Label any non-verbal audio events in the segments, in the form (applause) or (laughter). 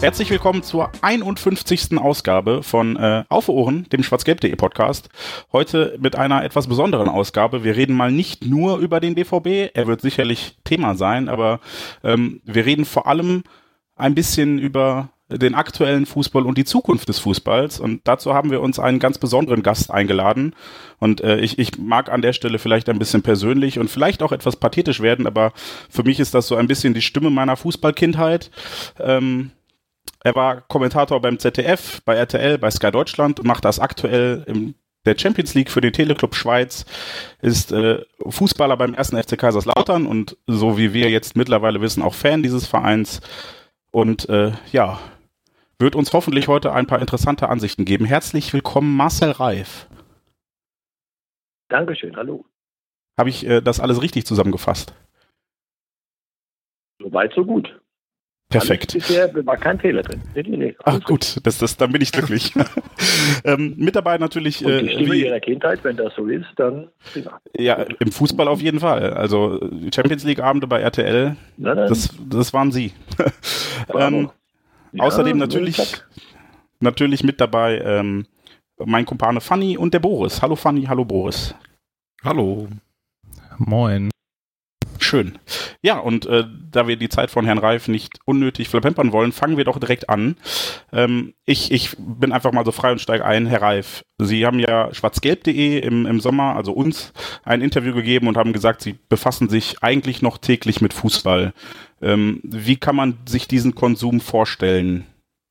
Herzlich willkommen zur 51. Ausgabe von äh, Auf Ohren, dem schwarzgelb.de Podcast. Heute mit einer etwas besonderen Ausgabe. Wir reden mal nicht nur über den BVB, er wird sicherlich Thema sein, aber ähm, wir reden vor allem ein bisschen über den aktuellen Fußball und die Zukunft des Fußballs. Und dazu haben wir uns einen ganz besonderen Gast eingeladen. Und äh, ich, ich mag an der Stelle vielleicht ein bisschen persönlich und vielleicht auch etwas pathetisch werden, aber für mich ist das so ein bisschen die Stimme meiner Fußballkindheit. Ähm, er war Kommentator beim ZDF, bei RTL, bei Sky Deutschland und macht das aktuell im der Champions League für den Teleclub Schweiz, ist äh, Fußballer beim ersten FC Kaiserslautern und so wie wir jetzt mittlerweile wissen, auch Fan dieses Vereins. Und äh, ja, wird uns hoffentlich heute ein paar interessante Ansichten geben. Herzlich willkommen, Marcel Reif. Dankeschön, hallo. Habe ich äh, das alles richtig zusammengefasst? Soweit, so gut. Perfekt. Bisher war kein Fehler drin. Nee, nee, Ach gut, das, das, dann bin ich glücklich. (laughs) ähm, mit dabei natürlich. Und die äh, wie, ihrer Kindheit, wenn das so ist, dann ja, im Fußball auf jeden Fall. Also Champions League Abende bei RTL, Na dann, das, das waren sie. ähm, Ja, außerdem natürlich, natürlich mit dabei ähm, mein Kumpane Fanny und der Boris. Hallo Fanny, hallo Boris. Hallo. Moin. Schön. Ja, und äh, da wir die Zeit von Herrn Reif nicht unnötig verplempern wollen, fangen wir doch direkt an. Ähm, ich, ich bin einfach mal so frei und steige ein. Herr Reif, Sie haben ja schwarzgelb.de im, im Sommer, also uns, ein Interview gegeben und haben gesagt, Sie befassen sich eigentlich noch täglich mit Fußball. Ähm, wie kann man sich diesen Konsum vorstellen?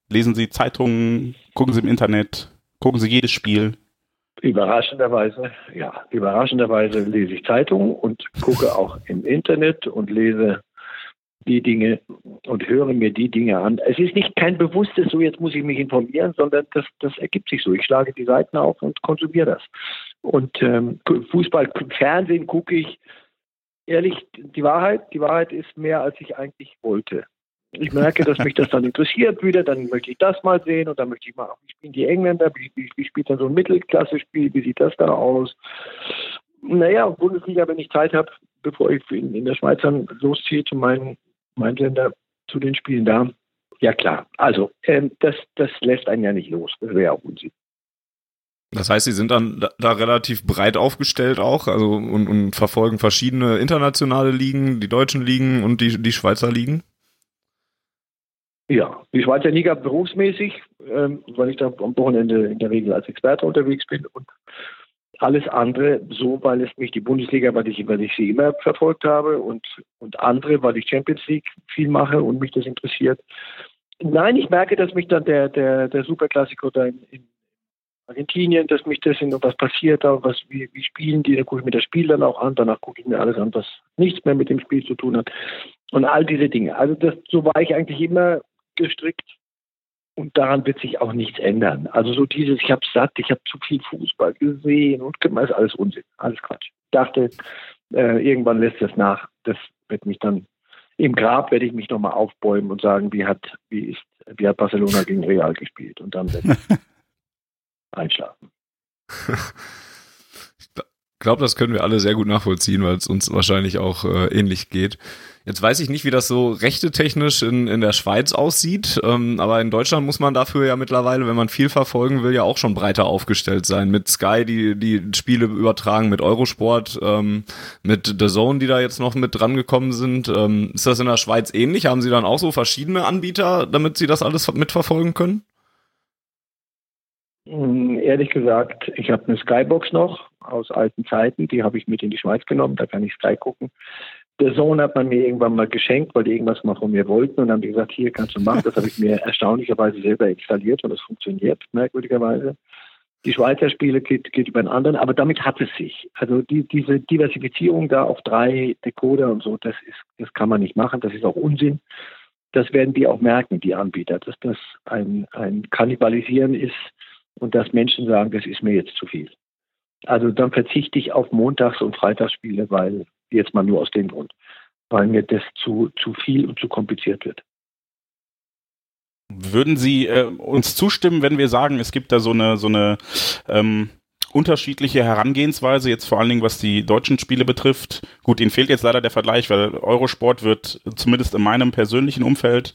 Lesen Sie Zeitungen, gucken Sie im Internet, gucken Sie jedes Spiel? Überraschenderweise, ja, überraschenderweise lese ich Zeitungen und gucke auch im Internet und lese die Dinge und höre mir die Dinge an. Es ist nicht kein bewusstes, so jetzt muss ich mich informieren, sondern das, das ergibt sich so. Ich schlage die Seiten auf und konsumiere das. Und ähm, Fußball, Fernsehen gucke ich, ehrlich, die Wahrheit, die Wahrheit ist mehr, als ich eigentlich wollte. Ich merke, dass mich das dann interessiert wieder, dann möchte ich das mal sehen und dann möchte ich mal, wie spielen die Engländer, wie, wie, wie spielt dann so ein Mittelklasse-Spiel, wie sieht das da aus? Naja, Bundesliga, wenn ich Zeit habe, bevor ich in, in der Schweiz dann losziehe zu meinen, meinen Ländern, zu den Spielen da. Ja klar, also ähm, das, das lässt einen ja nicht los, das wäre ja auch Unsinn. Das heißt, Sie sind dann da, da relativ breit aufgestellt auch, also und, und verfolgen verschiedene internationale Ligen, die deutschen Ligen und die, die Schweizer Ligen. Ja, die Schweizer Liga berufsmäßig, ähm, weil ich da am Wochenende in der Regel als Experte unterwegs bin und alles andere so, weil es mich die Bundesliga, weil ich, weil ich sie immer verfolgt habe und, und andere, weil ich Champions League viel mache und mich das interessiert. Nein, ich merke, dass mich dann der, der, der Superklassiker da in, in Argentinien, dass mich das in was passiert, da was, wie, wie spielen die, da gucke ich mir das Spiel dann auch an, danach gucke ich mir alles an, was nichts mehr mit dem Spiel zu tun hat. Und all diese Dinge. Also das, so war ich eigentlich immer gestrickt. Und daran wird sich auch nichts ändern. Also so dieses, ich habe satt, ich habe zu viel Fußball gesehen und ist alles Unsinn, alles Quatsch. Ich dachte, äh, irgendwann lässt das nach. Das wird mich dann im Grab werde ich mich nochmal aufbäumen und sagen, wie hat, wie ist, wie hat Barcelona gegen Real gespielt und dann werde ich (laughs) einschlafen. (laughs) Glaube, das können wir alle sehr gut nachvollziehen, weil es uns wahrscheinlich auch äh, ähnlich geht. Jetzt weiß ich nicht, wie das so rechtetechnisch in, in der Schweiz aussieht, ähm, aber in Deutschland muss man dafür ja mittlerweile, wenn man viel verfolgen will, ja auch schon breiter aufgestellt sein. Mit Sky, die die Spiele übertragen, mit Eurosport, ähm, mit The Zone, die da jetzt noch mit dran gekommen sind. Ähm, ist das in der Schweiz ähnlich? Haben Sie dann auch so verschiedene Anbieter, damit Sie das alles mitverfolgen können? Hm, Ehrlich gesagt, ich habe eine Skybox noch aus alten Zeiten, die habe ich mit in die Schweiz genommen, da kann ich Sky gucken. Der Sohn hat man mir irgendwann mal geschenkt, weil die irgendwas mal von mir wollten und dann haben die gesagt, hier kannst du machen. Das habe ich mir (laughs) erstaunlicherweise selber installiert und das funktioniert merkwürdigerweise. Die Schweizer Spiele geht, geht über einen anderen, aber damit hat es sich. Also die, diese Diversifizierung da auf drei Decoder und so, das ist, das kann man nicht machen, das ist auch Unsinn. Das werden die auch merken, die Anbieter, dass das ein, ein Kannibalisieren ist und dass Menschen sagen, das ist mir jetzt zu viel. Also dann verzichte ich auf Montags- und Freitagsspiele, weil jetzt mal nur aus dem Grund. weil mir das zu, zu viel und zu kompliziert wird. Würden Sie äh, uns zustimmen, wenn wir sagen, es gibt da so eine, so eine ähm, unterschiedliche Herangehensweise, jetzt vor allen Dingen was die deutschen Spiele betrifft? Gut, Ihnen fehlt jetzt leider der Vergleich, weil Eurosport wird zumindest in meinem persönlichen Umfeld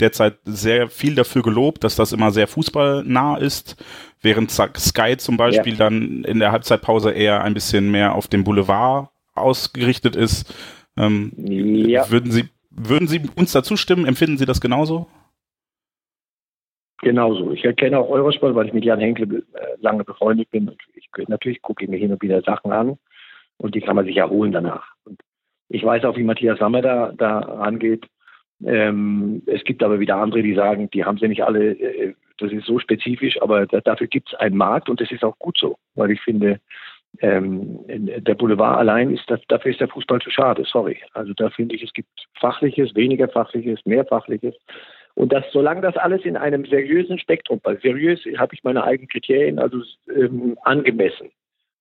derzeit sehr viel dafür gelobt, dass das immer sehr fußballnah ist, während Sky zum Beispiel ja. dann in der Halbzeitpause eher ein bisschen mehr auf dem Boulevard ausgerichtet ist. Ähm, ja. Würden Sie würden Sie uns dazu stimmen? Empfinden Sie das genauso? Genauso. Ich erkenne auch Eurosport, weil ich mit Jan Henkel äh, lange befreundet bin. Und ich, natürlich gucke ich mir hin und wieder Sachen an und die kann man sich erholen danach. Und ich weiß auch, wie Matthias Sammer da, da rangeht. Ähm, es gibt aber wieder andere, die sagen, die haben sie nicht alle, äh, das ist so spezifisch, aber da, dafür gibt es einen Markt und das ist auch gut so, weil ich finde, ähm, der Boulevard allein ist, dafür ist der Fußball zu schade, sorry. Also da finde ich, es gibt Fachliches, weniger Fachliches, mehr Fachliches. Und das, solange das alles in einem seriösen Spektrum, bei seriös habe ich meine eigenen Kriterien, also ähm, angemessen.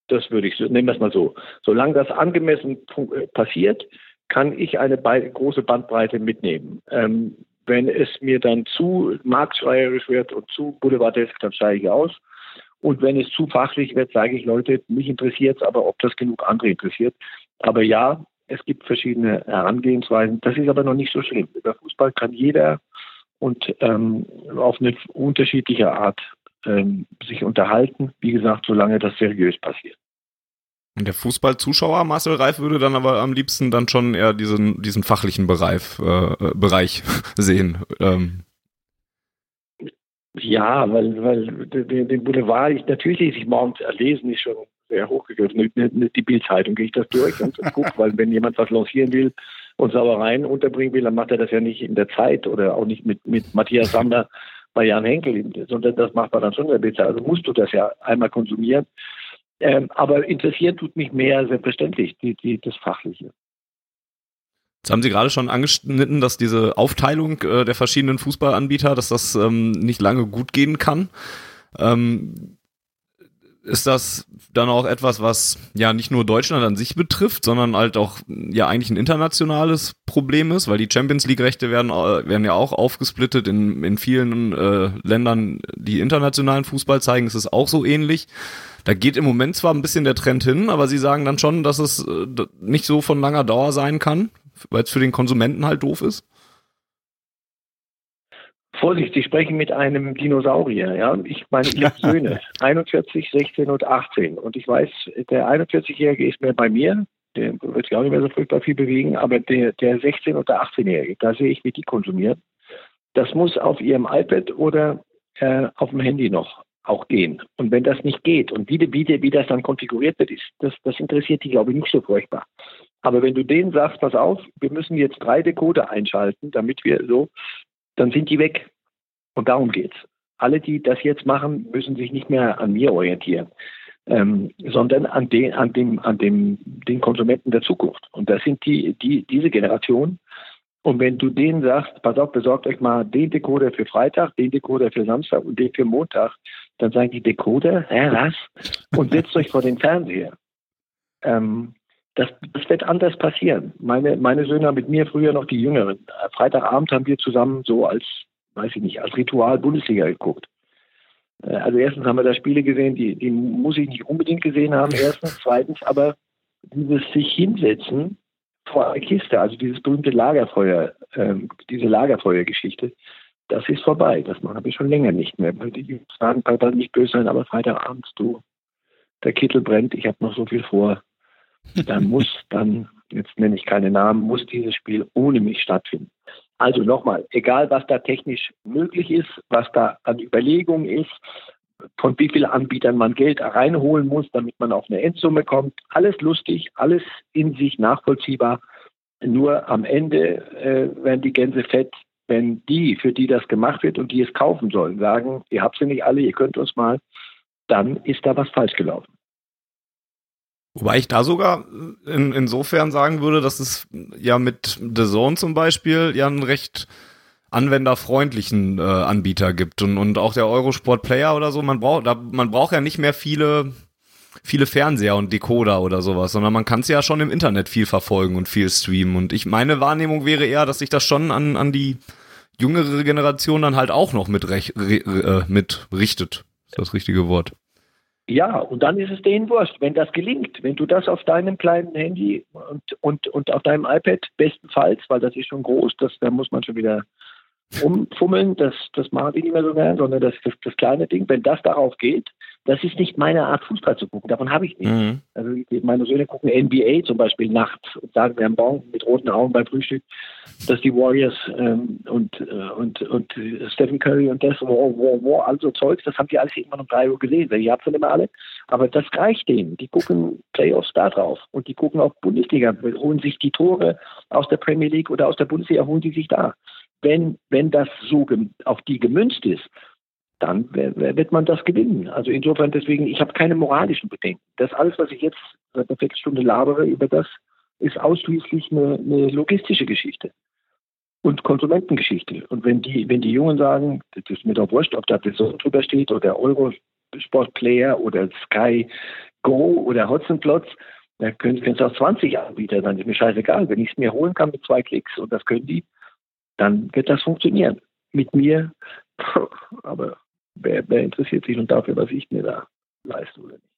Das würde ich, nehmen wir es mal so. Solange das angemessen äh, passiert, kann ich eine große Bandbreite mitnehmen. Ähm, wenn es mir dann zu marktschreierisch wird und zu boulevardesk, dann steige ich aus. Und wenn es zu fachlich wird, sage ich, Leute, mich interessiert es, aber ob das genug andere interessiert. Aber ja, es gibt verschiedene Herangehensweisen. Das ist aber noch nicht so schlimm. Über Fußball kann jeder und ähm, auf eine unterschiedliche Art ähm, sich unterhalten. Wie gesagt, solange das seriös passiert. Und der Fußballzuschauer Marcel Reif würde dann aber am liebsten dann schon eher diesen, diesen fachlichen Bereich, äh, Bereich (laughs) sehen. Ähm. Ja, weil, weil den Boulevard, ich, natürlich lese ich morgens erlesen, ist schon sehr hochgegriffen. Die Bildzeitung gehe ich das durch und (laughs) gucke, weil wenn jemand was lancieren will und Sauereien unterbringen will, dann macht er das ja nicht in der Zeit oder auch nicht mit, mit Matthias Sammler bei Jan Henkel, sondern das macht man dann schon in der Bildzeitung. Also musst du das ja einmal konsumieren. Ähm, aber interessiert tut mich mehr selbstverständlich die, die, das Fachliche. Jetzt haben Sie gerade schon angeschnitten, dass diese Aufteilung äh, der verschiedenen Fußballanbieter, dass das ähm, nicht lange gut gehen kann. Ähm, ist das dann auch etwas, was ja nicht nur Deutschland an sich betrifft, sondern halt auch ja eigentlich ein internationales Problem ist, weil die Champions League Rechte werden äh, werden ja auch aufgesplittet in in vielen äh, Ländern, die internationalen Fußball zeigen, ist es auch so ähnlich. Da geht im Moment zwar ein bisschen der Trend hin, aber sie sagen dann schon, dass es äh, nicht so von langer Dauer sein kann, weil es für den Konsumenten halt doof ist. Vorsicht, Sie sprechen mit einem Dinosaurier. Ja? Ich meine, ich habe (laughs) Söhne, 41, 16 und 18. Und ich weiß, der 41-Jährige ist mehr bei mir, der wird sich auch nicht mehr so furchtbar viel bewegen, aber der, der 16- oder 18-Jährige, da sehe ich, wie die konsumieren. Das muss auf ihrem iPad oder äh, auf dem Handy noch auch gehen. Und wenn das nicht geht und wie, wie, wie das dann konfiguriert wird, ist, das, das interessiert die, glaube ich, nicht so furchtbar. Aber wenn du denen sagst, pass auf, wir müssen jetzt drei Decoder einschalten, damit wir so, dann sind die weg. Und darum geht's. Alle, die das jetzt machen, müssen sich nicht mehr an mir orientieren, ähm, sondern an den, an dem, an dem, den Konsumenten der Zukunft. Und das sind die, die, diese Generation, und wenn du denen sagst, pass auf, besorgt euch mal den Decoder für Freitag, den Decoder für Samstag und den für Montag, dann sagen die Decoder, hä, was? Und setzt euch vor den Fernseher. Ähm, das, das wird anders passieren. Meine, meine Söhne haben mit mir früher noch die Jüngeren. Freitagabend haben wir zusammen so als, weiß ich nicht, als Ritual Bundesliga geguckt. Äh, also erstens haben wir da Spiele gesehen, die, die muss ich nicht unbedingt gesehen haben, erstens. (laughs) Zweitens aber dieses sich hinsetzen vor einer Kiste, also dieses berühmte Lagerfeuer, ähm, diese Lagerfeuergeschichte, das ist vorbei. Das habe ich schon länger nicht mehr. Die sagen, Papa, nicht böse sein, aber Freitagabends, du, der Kittel brennt, ich habe noch so viel vor. Dann muss, dann, jetzt nenne ich keine Namen, muss dieses Spiel ohne mich stattfinden. Also nochmal, egal was da technisch möglich ist, was da an Überlegungen ist, von wie vielen Anbietern man Geld reinholen muss, damit man auf eine Endsumme kommt, alles lustig, alles in sich nachvollziehbar. Nur am Ende äh, werden die Gänse fett, wenn die, für die das gemacht wird und die es kaufen sollen, sagen, ihr habt sie nicht alle, ihr könnt uns mal, dann ist da was falsch gelaufen. Wobei ich da sogar in, insofern sagen würde, dass es ja mit The Zone zum Beispiel ja einen recht anwenderfreundlichen äh, Anbieter gibt und, und auch der Eurosport Player oder so, man braucht, da, man braucht ja nicht mehr viele viele Fernseher und Decoder oder sowas, sondern man kann es ja schon im Internet viel verfolgen und viel streamen. Und ich meine Wahrnehmung wäre eher, dass sich das schon an, an die jüngere Generation dann halt auch noch mit, rech, äh, mit richtet. Ist das richtige Wort. Ja, und dann ist es denen wurscht, wenn das gelingt. Wenn du das auf deinem kleinen Handy und, und, und auf deinem iPad bestenfalls, weil das ist schon groß, das, da muss man schon wieder rumfummeln, das, das machen die nicht mehr so gern, sondern das, das, das kleine Ding, wenn das darauf geht, das ist nicht meine Art, Fußball zu gucken. Davon habe ich nicht. Mhm. Also meine Söhne gucken NBA zum Beispiel nachts und sagen wir am Morgen mit roten Augen beim Frühstück, dass die Warriors ähm, und, äh, und, und Stephen Curry und das, wow, wow, wow, also Zeugs, das haben die alles irgendwann um drei Uhr gesehen. Ich habe sie nicht mehr alle. Aber das reicht denen. Die gucken Playoffs da drauf und die gucken auch Bundesliga, holen sich die Tore aus der Premier League oder aus der Bundesliga, holen die sich da. Wenn, wenn das so auf die gemünzt ist, dann wird man das gewinnen. Also insofern deswegen, ich habe keine moralischen Bedenken. Das alles, was ich jetzt seit einer Viertelstunde labere über das, ist ausschließlich eine, eine logistische Geschichte und Konsumentengeschichte. Und wenn die, wenn die Jungen sagen, das ist mir doch wurscht, ob da so drüber steht oder Eurosport Player oder Sky Go oder Hotzenplotz, dann können es auch 20 Anbieter, dann ist mir scheißegal. Wenn ich es mir holen kann mit zwei Klicks und das können die, dann wird das funktionieren. Mit mir, (laughs) aber wer, wer interessiert sich nun dafür, was ich mir da leiste oder nicht?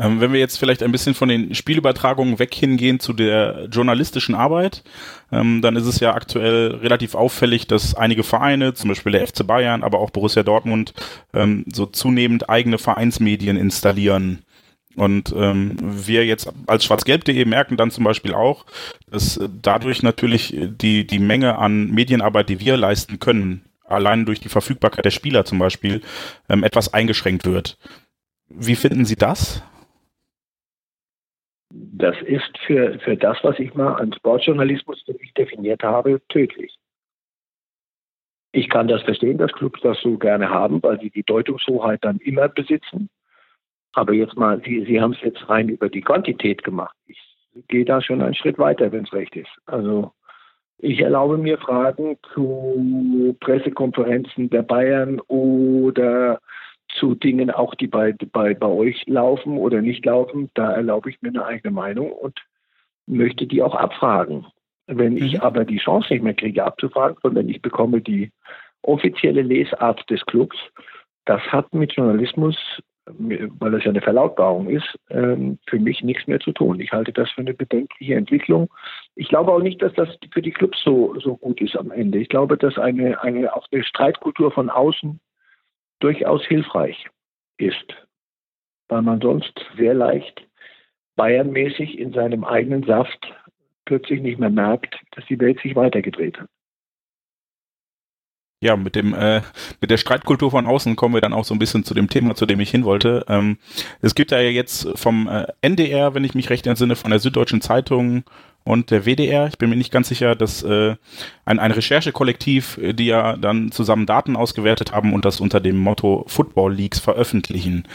Ähm, wenn wir jetzt vielleicht ein bisschen von den Spielübertragungen weg hingehen zu der journalistischen Arbeit, ähm, dann ist es ja aktuell relativ auffällig, dass einige Vereine, zum Beispiel der FC Bayern, aber auch Borussia Dortmund, ähm, so zunehmend eigene Vereinsmedien installieren. Und wir jetzt als schwarzgelb.de merken dann zum Beispiel auch, dass dadurch natürlich die, die Menge an Medienarbeit, die wir leisten können, allein durch die Verfügbarkeit der Spieler zum Beispiel, ähm, etwas eingeschränkt wird. Wie finden Sie das? Das ist für, für das, was ich mal an Sportjournalismus für mich definiert habe, tödlich. Ich kann das verstehen, dass Clubs das so gerne haben, weil sie die Deutungshoheit dann immer besitzen. Aber jetzt mal, Sie, sie haben es jetzt rein über die Quantität gemacht. Ich gehe da schon einen Schritt weiter, wenn es recht ist. Also ich erlaube mir Fragen zu Pressekonferenzen der Bayern oder zu Dingen auch, die bei, bei, bei euch laufen oder nicht laufen. Da erlaube ich mir eine eigene Meinung und möchte die auch abfragen. Wenn ich mhm. aber die Chance nicht mehr kriege, abzufragen, sondern ich bekomme die offizielle Lesart des Clubs, das hat mit Journalismus weil das ja eine Verlautbarung ist, ähm, für mich nichts mehr zu tun. Ich halte das für eine bedenkliche Entwicklung. Ich glaube auch nicht, dass das für die Clubs so, so gut ist am Ende. Ich glaube, dass eine, eine, auch eine Streitkultur von außen durchaus hilfreich ist, weil man sonst sehr leicht bayernmäßig in seinem eigenen Saft plötzlich nicht mehr merkt, dass die Welt sich weitergedreht hat. Ja, mit dem äh, mit der Streitkultur von außen kommen wir dann auch so ein bisschen zu dem Thema, zu dem ich hin wollte. Ähm, es gibt ja jetzt vom äh, NDR, wenn ich mich recht entsinne, von der Süddeutschen Zeitung und der WDR, ich bin mir nicht ganz sicher, dass äh, ein, ein Recherchekollektiv, die ja dann zusammen Daten ausgewertet haben und das unter dem Motto Football Leaks veröffentlichen.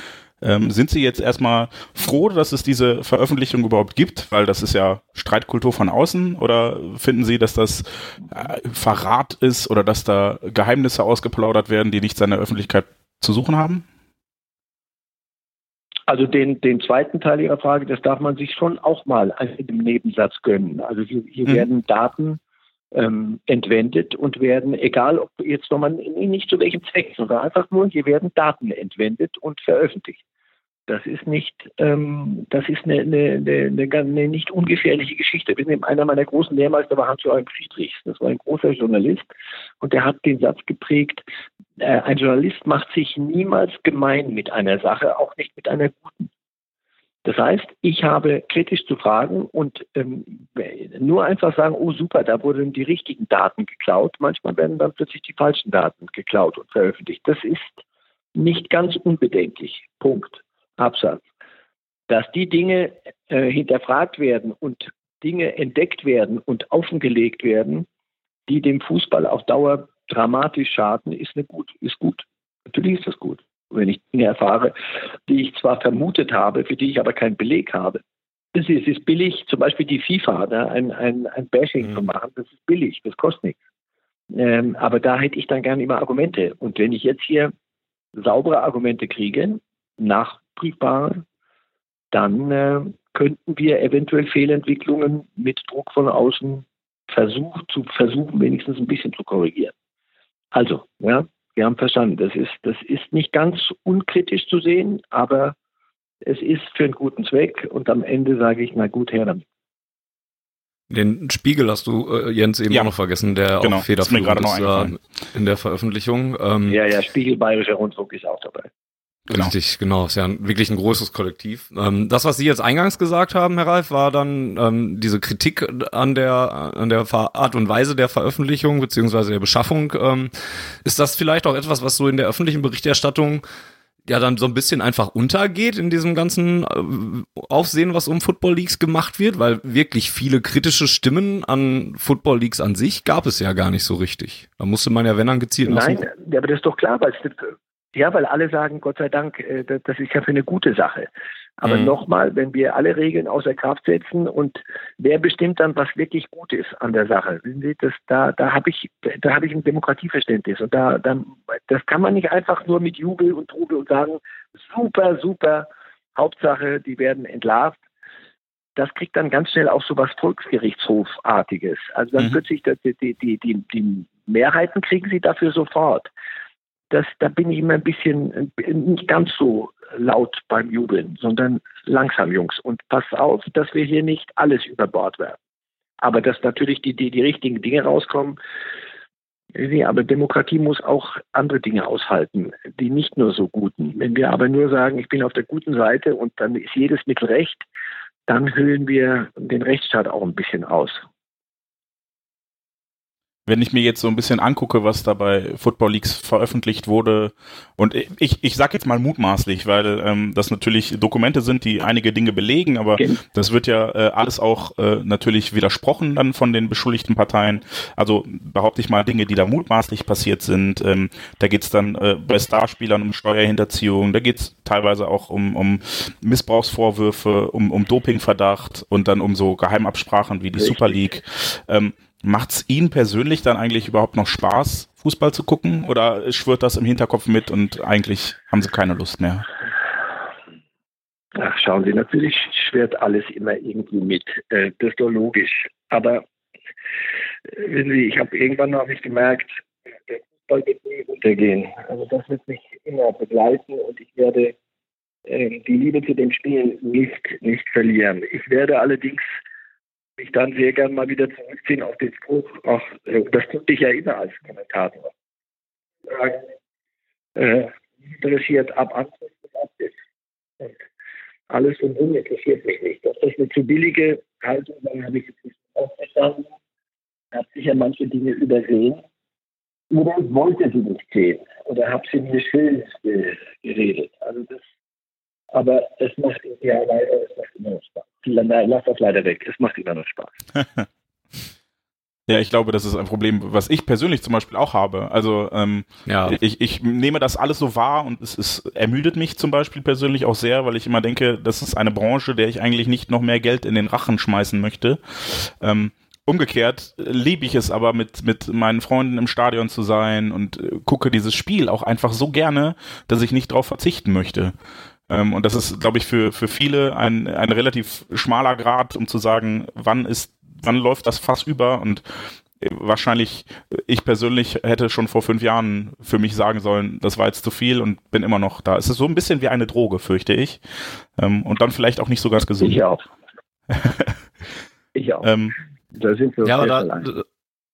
Ähm, sind Sie jetzt erstmal froh, dass es diese Veröffentlichung überhaupt gibt? Weil das ist ja Streitkultur von außen. Oder finden Sie, dass das äh, Verrat ist oder dass da Geheimnisse ausgeplaudert werden, die nichts an der Öffentlichkeit zu suchen haben? Also den, den zweiten Teil Ihrer Frage, das darf man sich schon auch mal in einem Nebensatz gönnen. Also hier, hier mhm. werden Daten ähm, entwendet und werden, egal ob jetzt nochmal nicht zu welchem Zweck, sondern einfach nur, hier werden Daten entwendet und veröffentlicht. Das ist nicht, ähm, das ist eine, eine, eine, eine, nicht ungefährliche Geschichte. Einer meiner großen Lehrmeister war Hans-Joachim Friedrichs. Das war ein großer Journalist und der hat den Satz geprägt, äh, ein Journalist macht sich niemals gemein mit einer Sache, auch nicht mit einer guten. Das heißt, ich habe kritisch zu fragen und ähm, nur einfach sagen, oh super, da wurden die richtigen Daten geklaut. Manchmal werden dann plötzlich die falschen Daten geklaut und veröffentlicht. Das ist nicht ganz unbedenklich. Punkt. Absatz. Dass die Dinge äh, hinterfragt werden und Dinge entdeckt werden und offengelegt werden, die dem Fußball auf Dauer dramatisch schaden, ist, eine gut, ist gut. Natürlich ist das gut wenn ich Dinge erfahre, die ich zwar vermutet habe, für die ich aber keinen Beleg habe. Es ist, ist billig, zum Beispiel die FIFA, ne, ein, ein, ein Bashing mhm. zu machen, das ist billig, das kostet nichts. Ähm, aber da hätte ich dann gerne immer Argumente. Und wenn ich jetzt hier saubere Argumente kriege, nach nachprüfbare, dann äh, könnten wir eventuell Fehlentwicklungen mit Druck von außen versuchen, zu versuchen, wenigstens ein bisschen zu korrigieren. Also, ja, wir haben verstanden, das ist, das ist nicht ganz unkritisch zu sehen, aber es ist für einen guten Zweck und am Ende sage ich, na gut, her damit. Den Spiegel hast du, äh, Jens, eben ja. auch noch vergessen, der genau. auch federführend ist, ist in der Veröffentlichung. Ähm, ja, ja, Spiegel Bayerischer Rundfunk ist auch dabei. Genau. Richtig, genau. Ist ja ein, wirklich ein großes Kollektiv. Ähm, das, was Sie jetzt eingangs gesagt haben, Herr Ralf, war dann ähm, diese Kritik an der an der Art und Weise der Veröffentlichung beziehungsweise der Beschaffung. Ähm, ist das vielleicht auch etwas, was so in der öffentlichen Berichterstattung ja dann so ein bisschen einfach untergeht in diesem ganzen äh, Aufsehen, was um Football Leagues gemacht wird, weil wirklich viele kritische Stimmen an Football Leagues an sich gab es ja gar nicht so richtig. Da musste man ja, wenn dann gezielt Nein, ja, aber das ist doch klar, weil es ja, weil alle sagen, Gott sei Dank, äh, das ist ja für eine gute Sache. Aber mhm. nochmal, wenn wir alle Regeln außer Kraft setzen und wer bestimmt dann, was wirklich gut ist an der Sache? Das, da da habe ich, da habe ich ein Demokratieverständnis und da, da, das kann man nicht einfach nur mit Jubel und Trubel und sagen, super, super, Hauptsache, die werden entlarvt. Das kriegt dann ganz schnell auch so was Volksgerichtshofartiges. Also dann mhm. plötzlich die, die, die, die, die Mehrheiten kriegen sie dafür sofort das, da bin ich immer ein bisschen nicht ganz so laut beim Jubeln, sondern langsam, Jungs. Und pass auf, dass wir hier nicht alles über Bord werfen. Aber dass natürlich die, die, die richtigen Dinge rauskommen. Aber Demokratie muss auch andere Dinge aushalten, die nicht nur so guten. Wenn wir aber nur sagen, ich bin auf der guten Seite und dann ist jedes Mittel recht, dann hüllen wir den Rechtsstaat auch ein bisschen aus wenn ich mir jetzt so ein bisschen angucke, was da bei Football Leagues veröffentlicht wurde, und ich, ich sag jetzt mal mutmaßlich, weil ähm, das natürlich Dokumente sind, die einige Dinge belegen, aber okay. das wird ja äh, alles auch äh, natürlich widersprochen dann von den beschuldigten Parteien. Also behaupte ich mal Dinge, die da mutmaßlich passiert sind. Ähm, da geht's dann äh, bei Starspielern um Steuerhinterziehung, da geht's teilweise auch um, um Missbrauchsvorwürfe, um, um Dopingverdacht und dann um so Geheimabsprachen wie die. Super League. Ähm, Macht es Ihnen persönlich dann eigentlich überhaupt noch Spaß, Fußball zu gucken? Oder schwört das im Hinterkopf mit und eigentlich haben Sie keine Lust mehr? Ach, schauen Sie, natürlich schwert alles immer irgendwie mit. Äh, das ist doch logisch. Aber äh, wissen Sie, ich habe irgendwann noch nicht gemerkt, der Fußball wird nie untergehen. Also das wird mich immer begleiten und ich werde äh, die Liebe zu dem Spiel nicht, nicht verlieren. Ich werde allerdings mich dann sehr gern mal wieder zurückziehen auf den Spruch, ach, äh, das tut dich ja immer als Kommentator. Äh, interessiert ab Antritt und Abbiss. Und alles und um interessiert mich nicht. Dass das eine zu billige Haltung war, habe ich jetzt nicht. Ich habe sicher manche Dinge übersehen. Oder wollte sie nicht sehen. Oder habe sie mir schön geredet. Also das aber es macht ja leider, es macht immer noch Spaß. Lass das leider weg, es macht immer noch Spaß. (laughs) Ja, ich glaube, das ist ein Problem, was ich persönlich zum Beispiel auch habe. Also ähm, ja. ich, ich nehme das alles so wahr und es ist, ermüdet mich zum Beispiel persönlich auch sehr, weil ich immer denke, das ist eine Branche, der ich eigentlich nicht noch mehr Geld in den Rachen schmeißen möchte. Ähm, umgekehrt liebe ich es aber mit, mit meinen Freunden im Stadion zu sein und äh, gucke dieses Spiel auch einfach so gerne, dass ich nicht darauf verzichten möchte. Ähm, und das ist, glaube ich, für, für viele ein, ein relativ schmaler Grad, um zu sagen, wann ist, wann läuft das Fass über und äh, wahrscheinlich, äh, ich persönlich hätte schon vor fünf Jahren für mich sagen sollen, das war jetzt zu viel und bin immer noch da. Es ist so ein bisschen wie eine Droge, fürchte ich. Ähm, und dann vielleicht auch nicht so ganz gesund. Ich auch. (laughs) ich auch. Ähm, da sind wir ja, aber da,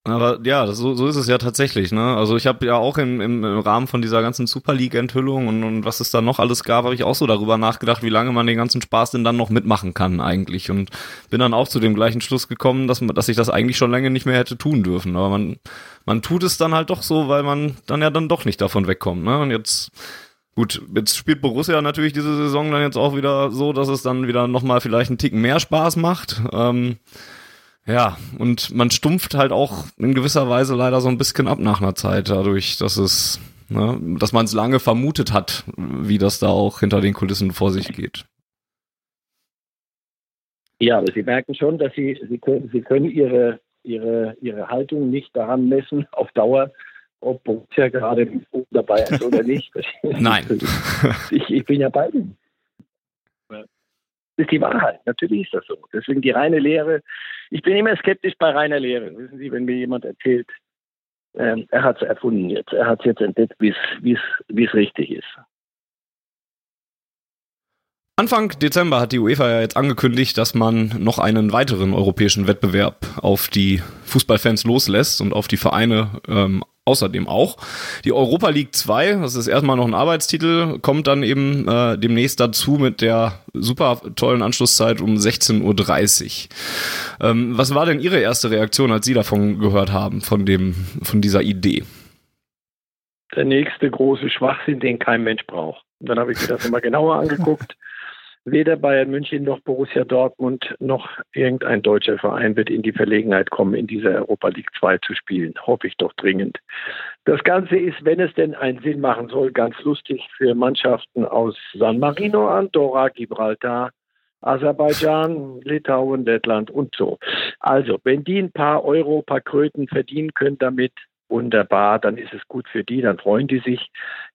aber ja, so, so ist es ja tatsächlich. Ne? Also ich habe ja auch im, im, im Rahmen von dieser ganzen Super League-Enthüllung und, und was es da noch alles gab, habe ich auch so darüber nachgedacht, wie lange man den ganzen Spaß denn dann noch mitmachen kann eigentlich. Und bin dann auch zu dem gleichen Schluss gekommen, dass, man, dass ich das eigentlich schon lange nicht mehr hätte tun dürfen. Aber man, man tut es dann halt doch so, weil man dann ja dann doch nicht davon wegkommt. Ne? Und jetzt Gut, jetzt spielt Borussia natürlich diese Saison dann jetzt auch wieder so, dass es dann wieder nochmal vielleicht einen Ticken mehr Spaß macht. Ähm, ja, und man stumpft halt auch in gewisser Weise leider so ein bisschen ab nach einer Zeit dadurch, dass es, ne, dass man es lange vermutet hat, wie das da auch hinter den Kulissen vor sich geht. Ja, aber Sie merken schon, dass Sie, Sie können, Sie können Ihre, Ihre, Ihre Haltung nicht daran messen, (laughs) auf Dauer, ob Borussia gerade dabei ist oder (laughs) nicht. Nein. Ich, ich bin ja bei Ihnen. Das ist die Wahrheit. Natürlich ist das so. Deswegen die reine Lehre. Ich bin immer skeptisch bei reiner Lehre. Wissen Sie, wenn mir jemand erzählt, ähm, er hat es erfunden jetzt, er hat es jetzt entdeckt, wie es richtig ist. Anfang Dezember hat die UEFA ja jetzt angekündigt, dass man noch einen weiteren europäischen Wettbewerb auf die Fußballfans loslässt und auf die Vereine ähm, außerdem auch. Die Europa League 2, das ist erstmal noch ein Arbeitstitel, kommt dann eben äh, demnächst dazu mit der super tollen Anschlusszeit um 16.30 Uhr. Ähm, was war denn Ihre erste Reaktion, als Sie davon gehört haben, von, dem, von dieser Idee? Der nächste große Schwachsinn, den kein Mensch braucht. Dann habe ich mir das immer genauer angeguckt. Weder Bayern München noch Borussia Dortmund noch irgendein deutscher Verein wird in die Verlegenheit kommen, in dieser Europa League 2 zu spielen. Hoffe ich doch dringend. Das Ganze ist, wenn es denn einen Sinn machen soll, ganz lustig für Mannschaften aus San Marino, Andorra, Gibraltar, Aserbaidschan, Litauen, Lettland und so. Also, wenn die ein paar Euro, ein paar Kröten verdienen können damit, wunderbar, dann ist es gut für die, dann freuen die sich.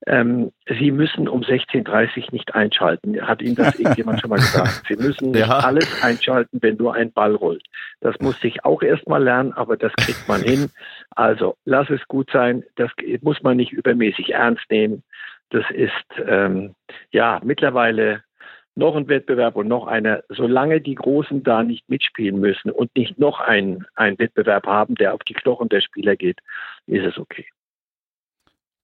Ähm, sie müssen um 16.30 Uhr nicht einschalten. Hat Ihnen das (laughs) irgendjemand schon mal gesagt? Sie müssen nicht ja. alles einschalten, wenn nur ein Ball rollt. Das muss ich auch erst mal lernen, aber das kriegt man hin. Also lass es gut sein. Das muss man nicht übermäßig ernst nehmen. Das ist ähm, ja mittlerweile noch ein Wettbewerb und noch einer, solange die Großen da nicht mitspielen müssen und nicht noch einen, einen Wettbewerb haben, der auf die Knochen der Spieler geht, ist es okay.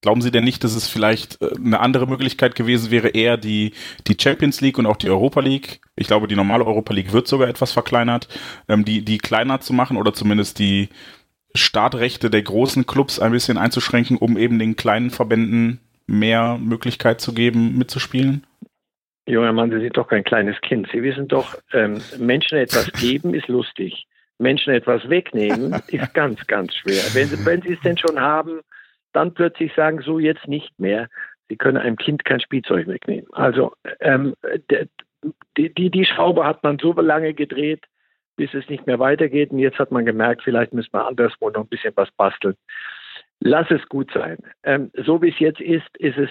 Glauben Sie denn nicht, dass es vielleicht äh, eine andere Möglichkeit gewesen wäre, eher die, die Champions League und auch die Europa League, ich glaube, die normale Europa League wird sogar etwas verkleinert, ähm, die, die kleiner zu machen oder zumindest die Startrechte der großen Clubs ein bisschen einzuschränken, um eben den kleinen Verbänden mehr Möglichkeit zu geben, mitzuspielen? Junger Mann, Sie sind doch kein kleines Kind. Sie wissen doch, ähm, Menschen etwas geben ist lustig. Menschen etwas wegnehmen (laughs) ist ganz, ganz schwer. Wenn Sie, wenn Sie es denn schon haben, dann plötzlich sagen, so jetzt nicht mehr. Sie können einem Kind kein Spielzeug wegnehmen. Also ähm, die, die, die Schraube hat man so lange gedreht, bis es nicht mehr weitergeht. Und jetzt hat man gemerkt, vielleicht müssen wir anderswo noch ein bisschen was basteln. Lass es gut sein. Ähm, so wie es jetzt ist, ist es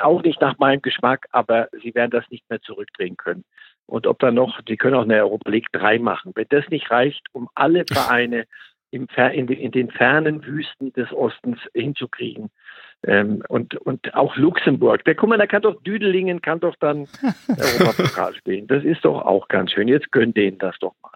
auch nicht nach meinem Geschmack, aber sie werden das nicht mehr zurückdrehen können. Und ob da noch, sie können auch eine Europa League 3 machen. Wenn das nicht reicht, um alle Vereine im, in, in, den fernen Wüsten des Ostens hinzukriegen. Ähm, und, und auch Luxemburg. Der, guck mal, da kann doch Düdelingen, kann doch dann (laughs) Europapokal spielen. Das ist doch auch ganz schön. Jetzt gönn denen das doch mal.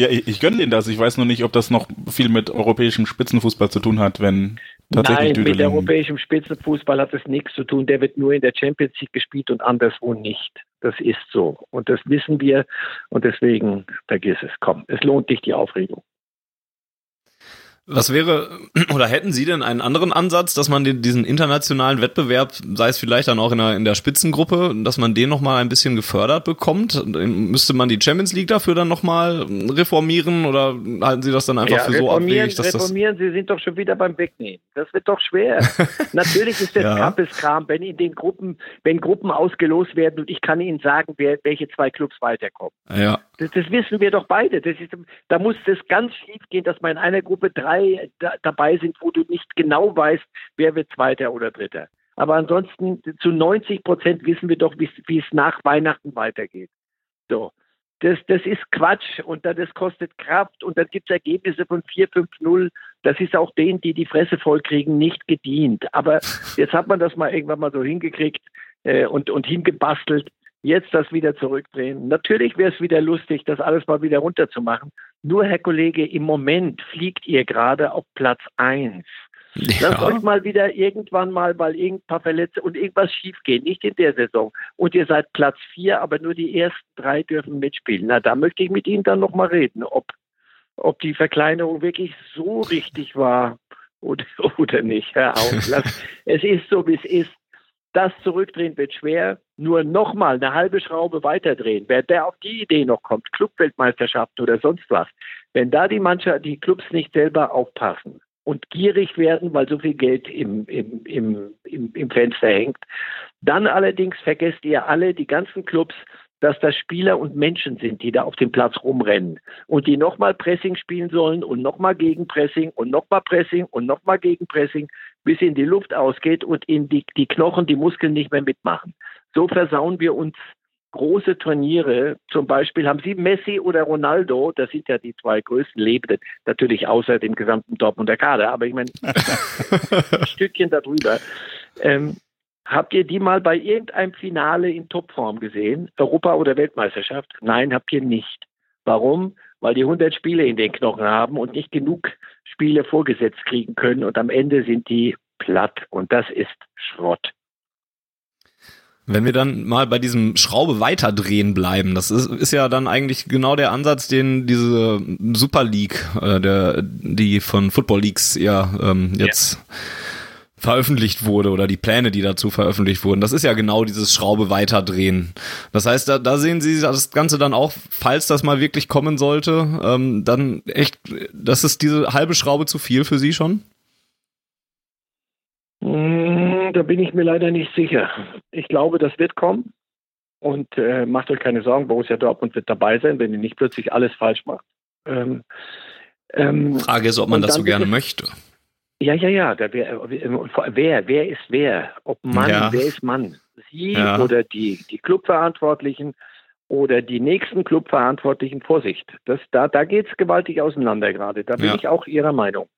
Ja, ich, ich gönne denen das. Ich weiß nur nicht, ob das noch viel mit europäischem Spitzenfußball zu tun hat, wenn tatsächlich Nein, mit europäischem Spitzenfußball hat es nichts zu tun. Der wird nur in der Champions League gespielt und anderswo nicht. Das ist so. Und das wissen wir. Und deswegen vergiss es. Komm, es lohnt dich die Aufregung. Was wäre, (clears throat) oder hätten Sie denn einen anderen Ansatz, dass man den, diesen internationalen Wettbewerb, sei es vielleicht dann auch in der, in der Spitzengruppe, dass man den nochmal ein bisschen gefördert bekommt? Müsste man die Champions League dafür dann nochmal reformieren oder halten Sie das dann einfach ja, für so abwegig? Dass reformieren, das Sie sind doch schon wieder beim Wegnehmen. Das wird doch schwer. (laughs) Natürlich ist das ja. Kappeskram, wenn in den Gruppen, wenn Gruppen ausgelost werden und ich kann Ihnen sagen, wer, welche zwei Clubs weiterkommen. Ja. Das, das wissen wir doch beide. Ist, da muss das ganz schief gehen, dass man in einer Gruppe drei da, dabei sind, wo du nicht genau weißt, wer wird Zweiter oder Dritter. Aber ansonsten zu 90 Prozent wissen wir doch, wie es nach Weihnachten weitergeht. So. Das, das ist Quatsch und das kostet Kraft und dann gibt es Ergebnisse von 4, 5, 0. Das ist auch denen, die die Fresse vollkriegen, nicht gedient. Aber jetzt hat man das mal irgendwann mal so hingekriegt äh, und, und hingebastelt jetzt das wieder zurückdrehen. Natürlich wäre es wieder lustig, das alles mal wieder runterzumachen. Nur, Herr Kollege, im Moment fliegt ihr gerade auf Platz 1. Ja. Lasst euch mal wieder irgendwann mal, weil irgendein paar Verletzte und irgendwas schief gehen, nicht in der Saison. Und ihr seid Platz 4, aber nur die ersten drei dürfen mitspielen. Na, da möchte ich mit Ihnen dann nochmal reden, ob, ob die Verkleinerung wirklich so richtig war oder, oder nicht. Hör auf. Lass, (laughs) es ist so, wie es ist. Das zurückdrehen wird schwer. Nur nochmal eine halbe Schraube weiterdrehen. Wer der auf die Idee noch kommt, Clubweltmeisterschaften oder sonst was, wenn da die Mannschaft, die Clubs nicht selber aufpassen und gierig werden, weil so viel Geld im, im, im, im, im Fenster hängt, dann allerdings vergesst ihr alle, die ganzen Clubs, dass das Spieler und Menschen sind, die da auf dem Platz rumrennen und die nochmal Pressing spielen sollen und nochmal Gegenpressing und nochmal Pressing und nochmal Gegenpressing, bis in die Luft ausgeht und in die, die Knochen, die Muskeln nicht mehr mitmachen. So versauen wir uns große Turniere, zum Beispiel haben Sie Messi oder Ronaldo, das sind ja die zwei größten Lebenden, natürlich außer dem gesamten Dortmunder Kader, aber ich meine, (laughs) ein Stückchen darüber. Ähm, habt ihr die mal bei irgendeinem Finale in Topform gesehen? Europa- oder Weltmeisterschaft? Nein, habt ihr nicht. Warum? Weil die 100 Spiele in den Knochen haben und nicht genug Spiele vorgesetzt kriegen können und am Ende sind die platt und das ist Schrott. Wenn wir dann mal bei diesem Schraube weiterdrehen bleiben, das ist, ist ja dann eigentlich genau der Ansatz, den diese Super League, äh, der, die von Football Leagues ja ähm, jetzt ja. Veröffentlicht wurde oder die Pläne, die dazu veröffentlicht wurden. Das ist ja genau dieses Schraube weiterdrehen. Das heißt, da, da sehen Sie das Ganze dann auch, falls das mal wirklich kommen sollte, ähm, dann echt, das ist diese halbe Schraube zu viel für Sie schon? Hm, da bin ich mir leider nicht sicher. Ich glaube, das wird kommen. Und äh, macht euch keine Sorgen, Borussia Dortmund wird dabei sein, wenn ihr nicht plötzlich alles falsch macht. Ähm, ähm, Frage ist, ob man das so gerne möchte. Ja, ja, ja. Da wär, wer, wer ist wer? Ob Mann, ja. wer ist Mann? Sie ja. oder die, die Clubverantwortlichen oder die nächsten Clubverantwortlichen? Vorsicht. Das, da da geht es gewaltig auseinander gerade. Da bin ja. ich auch Ihrer Meinung.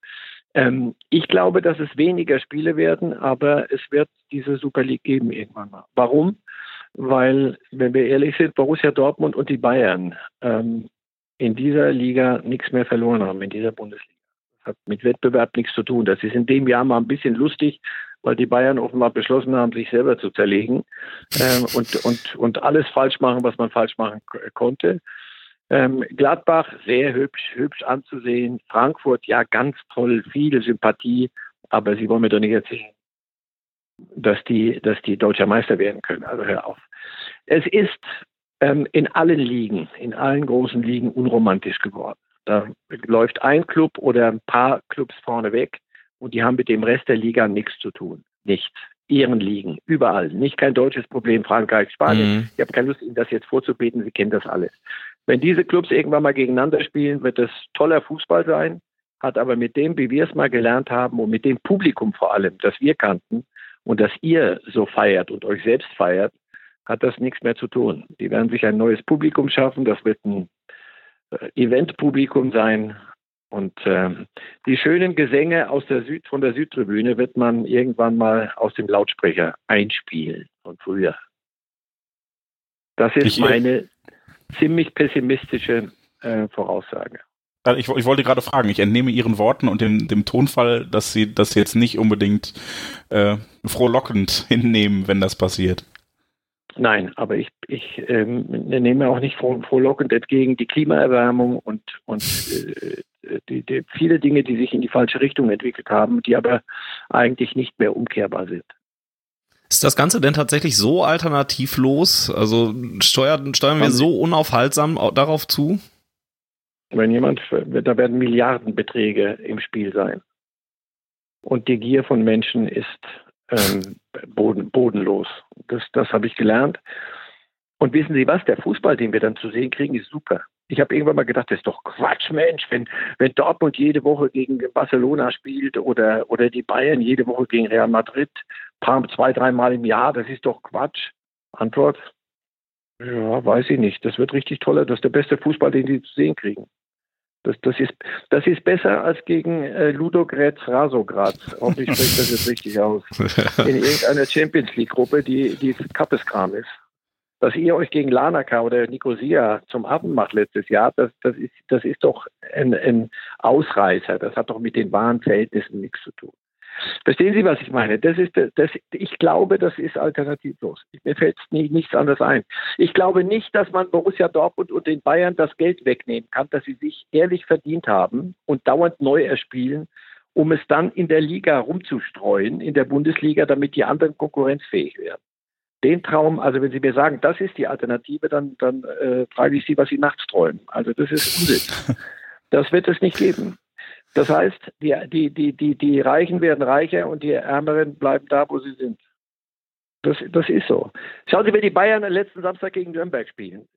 Ähm, ich glaube, dass es weniger Spiele werden, aber es wird diese Super League geben irgendwann mal. Warum? Weil, wenn wir ehrlich sind, Borussia Dortmund und die Bayern ähm, in dieser Liga nichts mehr verloren haben, in dieser Bundesliga. Hat mit Wettbewerb nichts zu tun. Das ist in dem Jahr mal ein bisschen lustig, weil die Bayern offenbar beschlossen haben, sich selber zu zerlegen ähm, und, und, und alles falsch machen, was man falsch machen konnte. Ähm, Gladbach sehr hübsch, hübsch anzusehen. Frankfurt, ja, ganz toll, viel Sympathie. Aber Sie wollen mir doch nicht erzählen, dass die, dass die deutscher Meister werden können. Also hör auf. Es ist ähm, in allen Ligen, in allen großen Ligen unromantisch geworden. Da läuft ein Club oder ein paar Clubs vorne weg und die haben mit dem Rest der Liga nichts zu tun. Nichts. Ihren Ligen, überall. Nicht kein deutsches Problem, Frankreich, Spanien. Mhm. Ich habe keine Lust, Ihnen das jetzt vorzubeten, Sie kennen das alles. Wenn diese Clubs irgendwann mal gegeneinander spielen, wird es toller Fußball sein, hat aber mit dem, wie wir es mal gelernt haben und mit dem Publikum vor allem, das wir kannten und das ihr so feiert und euch selbst feiert, hat das nichts mehr zu tun. Die werden sich ein neues Publikum schaffen, das wird ein Eventpublikum sein und äh, die schönen Gesänge aus der Süd, von der Südtribüne wird man irgendwann mal aus dem Lautsprecher einspielen von früher. Das ist ich, meine ziemlich pessimistische äh, Voraussage. Also ich, ich, wollte gerade fragen, ich entnehme Ihren Worten und dem, dem Tonfall, dass Sie das jetzt nicht unbedingt äh, frohlockend (laughs) hinnehmen, wenn das passiert. Nein, aber ich, ich ähm, nehme auch nicht froh, frohlockend entgegen die Klimaerwärmung und, und äh, die, die, viele Dinge, die sich in die falsche Richtung entwickelt haben, die aber eigentlich nicht mehr umkehrbar sind. Ist das Ganze denn tatsächlich so alternativlos? Also steuern, steuern wir so unaufhaltsam darauf zu? Wenn jemand, da werden Milliardenbeträge im Spiel sein. Und die Gier von Menschen ist ähm, boden, bodenlos. Das, das habe ich gelernt. Und wissen Sie was? Der Fußball, den wir dann zu sehen kriegen, ist super. Ich habe irgendwann mal gedacht, das ist doch Quatsch, Mensch, wenn, wenn Dortmund jede Woche gegen Barcelona spielt oder, oder die Bayern jede Woche gegen Real Madrid, paar, zwei, dreimal im Jahr, das ist doch Quatsch. Antwort, ja, weiß ich nicht. Das wird richtig toller. Das ist der beste Fußball, den die zu sehen kriegen. Das, das, ist, das ist besser als gegen äh, Ludogorets Rasograd. Hoffentlich spricht das jetzt richtig aus. (laughs) In irgendeiner Champions League-Gruppe, die, die Kappeskram ist dass ihr euch gegen Lanaka oder Nicosia zum Affen macht letztes Jahr, das, das, ist, das ist doch ein, ein Ausreißer. Das hat doch mit den wahren Verhältnissen nichts zu tun. Verstehen Sie, was ich meine? Das ist, das, ich glaube, das ist alternativlos. Mir fällt nicht, nichts anderes ein. Ich glaube nicht, dass man Borussia Dortmund und den Bayern das Geld wegnehmen kann, das sie sich ehrlich verdient haben und dauernd neu erspielen, um es dann in der Liga rumzustreuen, in der Bundesliga, damit die anderen konkurrenzfähig werden den Traum, also wenn Sie mir sagen, das ist die Alternative, dann, dann äh, frage ich Sie, was Sie nachts träumen. Also das ist Unsinn. (laughs) Das wird es nicht geben. Das heißt, die, die, die, die, die Reichen werden reicher und die Ärmeren bleiben da, wo sie sind. Das, das ist so. Schauen Sie, wenn die Bayern letzten Samstag gegen Nürnberg spielen.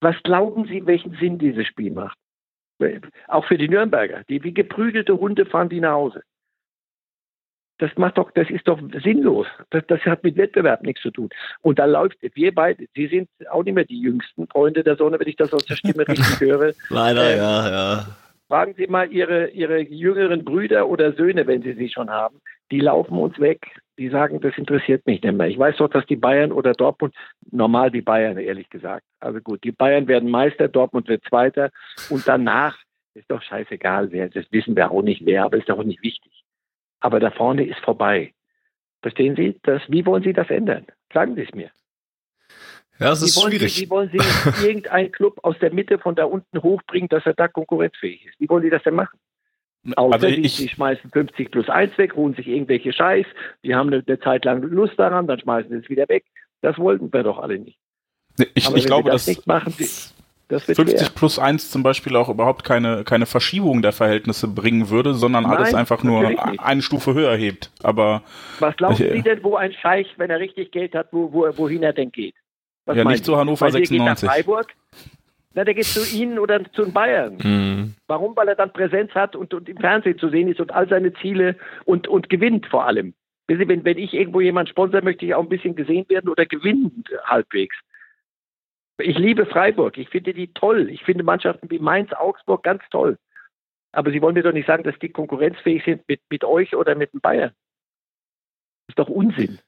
Was glauben Sie, welchen Sinn dieses Spiel macht? Auch für die Nürnberger. Die wie geprügelte Hunde fahren die nach Hause. Das macht doch, das ist doch sinnlos. Das, das hat mit Wettbewerb nichts zu tun. Und da läuft, wir beide, Sie sind auch nicht mehr die jüngsten Freunde der Sonne, wenn ich das aus der Stimme richtig (laughs) höre. Leider, ähm, ja, ja. Fragen Sie mal Ihre, Ihre jüngeren Brüder oder Söhne, wenn Sie sie schon haben. Die laufen uns weg. Die sagen, das interessiert mich nicht mehr. Ich weiß doch, dass die Bayern oder Dortmund, normal die Bayern, ehrlich gesagt. Also gut, die Bayern werden Meister, Dortmund wird Zweiter. Und danach ist doch scheißegal, wer, das wissen wir auch nicht wer, aber ist doch nicht wichtig. Aber da vorne ist vorbei. Verstehen Sie? Das, wie wollen Sie das ändern? Sagen Sie es mir. Ja, das ist schwierig. Sie, wie wollen Sie (laughs) irgendeinen Club aus der Mitte von da unten hochbringen, dass er da konkurrenzfähig ist? Wie wollen Sie das denn machen? Außer also ich, die, schmeißen 50 plus 1 weg, holen sich irgendwelche Scheiß, die haben eine, eine Zeit lang Lust daran, dann schmeißen sie es wieder weg. Das wollten wir doch alle nicht. Ich, ich glaube, das, das nicht machen, 50 schwer. plus 1 zum Beispiel auch überhaupt keine, keine Verschiebung der Verhältnisse bringen würde, sondern Nein, alles einfach nur eine Stufe höher hebt. Aber Was glauben ich, Sie denn, wo ein Scheich, wenn er richtig Geld hat, wo, wo, wohin er denn geht? Was ja, nicht zu Hannover Weil 96. Geht nach Freiburg? Na, der geht zu Ihnen oder zu den Bayern. Mhm. Warum? Weil er dann Präsenz hat und, und, im Fernsehen zu sehen ist und all seine Ziele und, und gewinnt vor allem. Wenn, wenn ich irgendwo jemand sponsor, möchte ich auch ein bisschen gesehen werden oder gewinnen halbwegs. Ich liebe Freiburg. Ich finde die toll. Ich finde Mannschaften wie Mainz, Augsburg ganz toll. Aber Sie wollen mir doch nicht sagen, dass die konkurrenzfähig sind mit, mit euch oder mit den Bayern. Das ist doch Unsinn.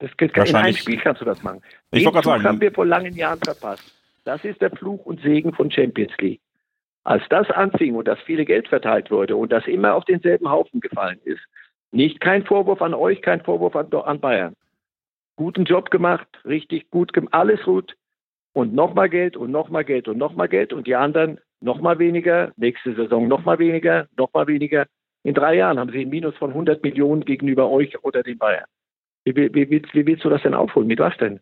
Das, in einem Spiel kannst du das machen. Ich Den Zug sagen. haben wir vor langen Jahren verpasst. Das ist der Fluch und Segen von Champions League. Als das anfing und das viele Geld verteilt wurde und das immer auf denselben Haufen gefallen ist, nicht kein Vorwurf an euch, kein Vorwurf an, an Bayern. Guten Job gemacht, richtig gut gemacht, alles gut und nochmal Geld und nochmal Geld und nochmal Geld und die anderen nochmal weniger, nächste Saison nochmal weniger, nochmal weniger. In drei Jahren haben sie ein Minus von 100 Millionen gegenüber euch oder den Bayern. Wie, wie, wie, wie willst du das denn aufholen? Mit was denn?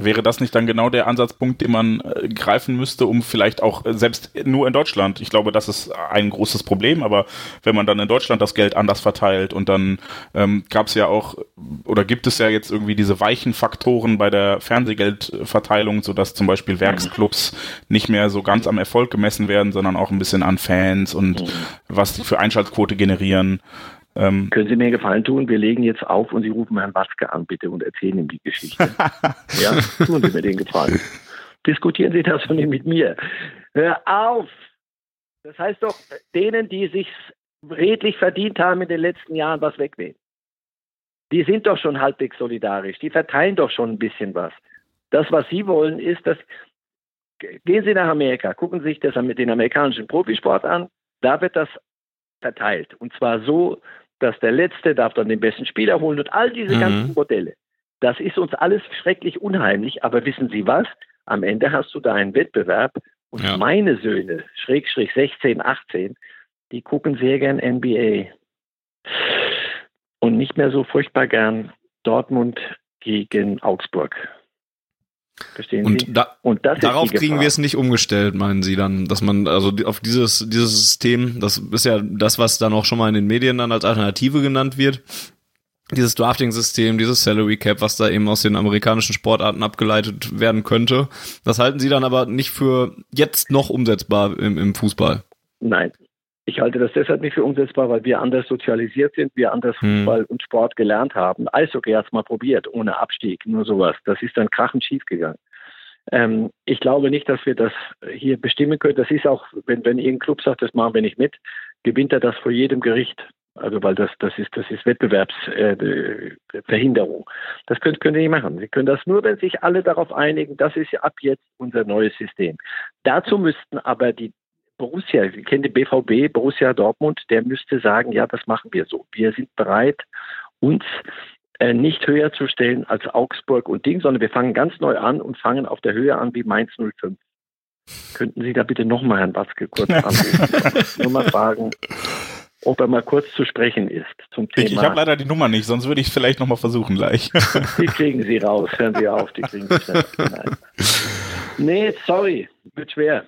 Wäre das nicht dann genau der Ansatzpunkt, den man äh, greifen müsste, um vielleicht auch äh, selbst nur in Deutschland, ich glaube, das ist ein großes Problem, aber wenn man dann in Deutschland das Geld anders verteilt und dann ähm, gab es ja auch oder gibt es ja jetzt irgendwie diese weichen Faktoren bei der Fernsehgeldverteilung, sodass zum Beispiel mhm. Werksclubs nicht mehr so ganz am Erfolg gemessen werden, sondern auch ein bisschen an Fans und mhm. was die für Einschaltquote generieren. Ähm, Können Sie mir einen Gefallen tun? Wir legen jetzt auf und Sie rufen Herrn Watzke an, bitte, und erzählen ihm die Geschichte. (laughs) ja, tun Sie mir den Gefallen. Diskutieren Sie das nicht mit mir. Hör auf! Das heißt doch, denen, die sich redlich verdient haben in den letzten Jahren, was wegnehmen. Die sind doch schon halbwegs solidarisch. Die verteilen doch schon ein bisschen was. Das, was Sie wollen, ist, dass gehen Sie nach Amerika, gucken Sie sich das mit den amerikanischen Profisport an. Da wird das verteilt. Und zwar so, dass der Letzte darf dann den besten Spieler holen und all diese mhm. ganzen Modelle. Das ist uns alles schrecklich unheimlich, aber wissen Sie was? Am Ende hast du da einen Wettbewerb und ja. meine Söhne, Schrägstrich 16, 18, die gucken sehr gern NBA und nicht mehr so furchtbar gern Dortmund gegen Augsburg. Verstehen und Sie? Da, und darauf kriegen wir es nicht umgestellt, meinen Sie dann, dass man also auf dieses dieses System, das ist ja das, was dann auch schon mal in den Medien dann als Alternative genannt wird. Dieses Drafting-System, dieses Salary Cap, was da eben aus den amerikanischen Sportarten abgeleitet werden könnte, das halten Sie dann aber nicht für jetzt noch umsetzbar im, im Fußball. Nein, ich halte das deshalb nicht für umsetzbar, weil wir anders sozialisiert sind, wir anders hm. Fußball und Sport gelernt haben. Eishockey hat es mal probiert, ohne Abstieg, nur sowas. Das ist dann krachend schief gegangen. Ähm, ich glaube nicht, dass wir das hier bestimmen können. Das ist auch, wenn, wenn irgendein Club sagt, das machen wir nicht mit, gewinnt er das vor jedem Gericht. Also weil das, das ist, das ist Wettbewerbsverhinderung. Äh, das könnt, könnt ihr nicht machen. Sie können das nur, wenn sich alle darauf einigen, das ist ab jetzt unser neues System. Dazu müssten aber die Borussia, ich kenne den BVB, Borussia Dortmund, der müsste sagen, ja, das machen wir so. Wir sind bereit, uns äh, nicht höher zu stellen als Augsburg und Ding, sondern wir fangen ganz neu an und fangen auf der Höhe an wie Mainz 05. Könnten Sie da bitte nochmal Herrn Watzke kurz (laughs) anrufen? Nur mal fragen, ob er mal kurz zu sprechen ist zum Thema. Ich, ich habe leider die Nummer nicht, sonst würde ich es vielleicht nochmal versuchen gleich. Die kriegen Sie raus, hören Sie auf, die kriegen Sie (laughs) schnell. Nein. Nee, sorry, wird schwer.